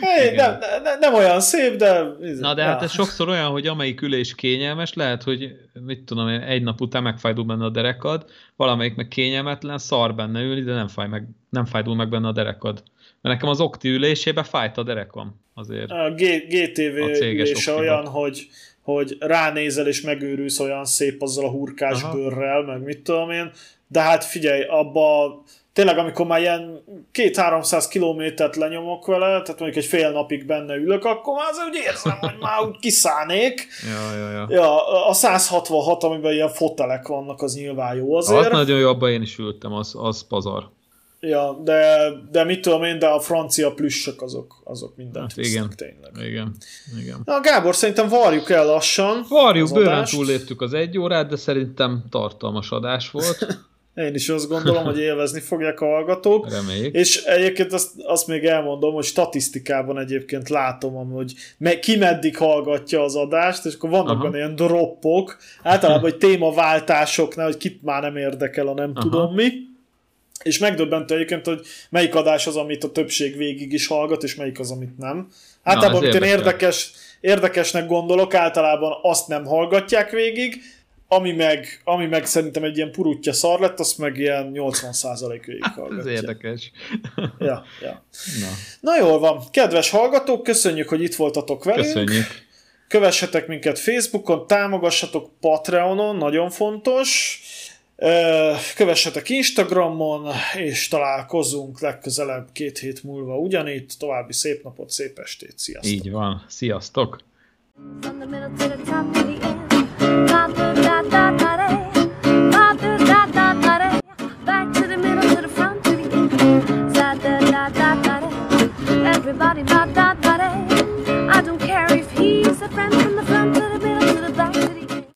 Hey, nem, nem, nem olyan szép, de... Na de ja. hát ez sokszor olyan, hogy amelyik ülés kényelmes, lehet, hogy mit tudom én, egy nap után megfájdul benne a derekad, valamelyik meg kényelmetlen, szar benne ülni, de nem, fáj meg, nem fájdul meg benne a derekad. Mert nekem az Okti ülésébe fájt a derekom azért. A G- GTV ülése olyan, hogy, hogy ránézel és megőrülsz olyan szép azzal a hurkás Aha. bőrrel, meg mit tudom én, de hát figyelj, abba tényleg amikor már ilyen két-háromszáz kilométert lenyomok vele, tehát mondjuk egy fél napig benne ülök, akkor már azért úgy érzem, hogy már úgy kiszállnék. Ja, ja, ja. ja, a 166, amiben ilyen fotelek vannak, az nyilván jó azért. Az nagyon jó, abban én is ültem, az, az pazar. Ja, de, de mit tudom én, de a francia plüssök azok, azok mindent hát igen, tényleg. Igen, igen. Na Gábor, szerintem varjuk el lassan. Varjuk, bőven túlléptük az egy órát, de szerintem tartalmas adás volt. Én is azt gondolom, hogy élvezni fogják a hallgatók. Reméljük. És egyébként azt, azt még elmondom, hogy statisztikában egyébként látom, hogy me, ki meddig hallgatja az adást, és akkor vannak Aha. ilyen droppok, általában hogy témaváltásoknál, hogy kit már nem érdekel a nem Aha. tudom mi. És megdöbbentő egyébként, hogy melyik adás az, amit a többség végig is hallgat, és melyik az, amit nem. Általában, amit én érdekes, érdekesnek gondolok, általában azt nem hallgatják végig, ami meg, ami meg szerintem egy ilyen purutja szar lett, azt meg ilyen 80% végig hallgatja. Ez érdekes. Ja, ja. Na. Na jól van. Kedves hallgatók, köszönjük, hogy itt voltatok velünk. Köszönjük. Kövessetek minket Facebookon, támogassatok Patreonon, nagyon fontos. Kövessetek Instagramon, és találkozunk legközelebb két hét múlva ugyanitt. További szép napot, szép estét, sziasztok! Így van, sziasztok! Everybody. I don't care if he's a friend from the front to the.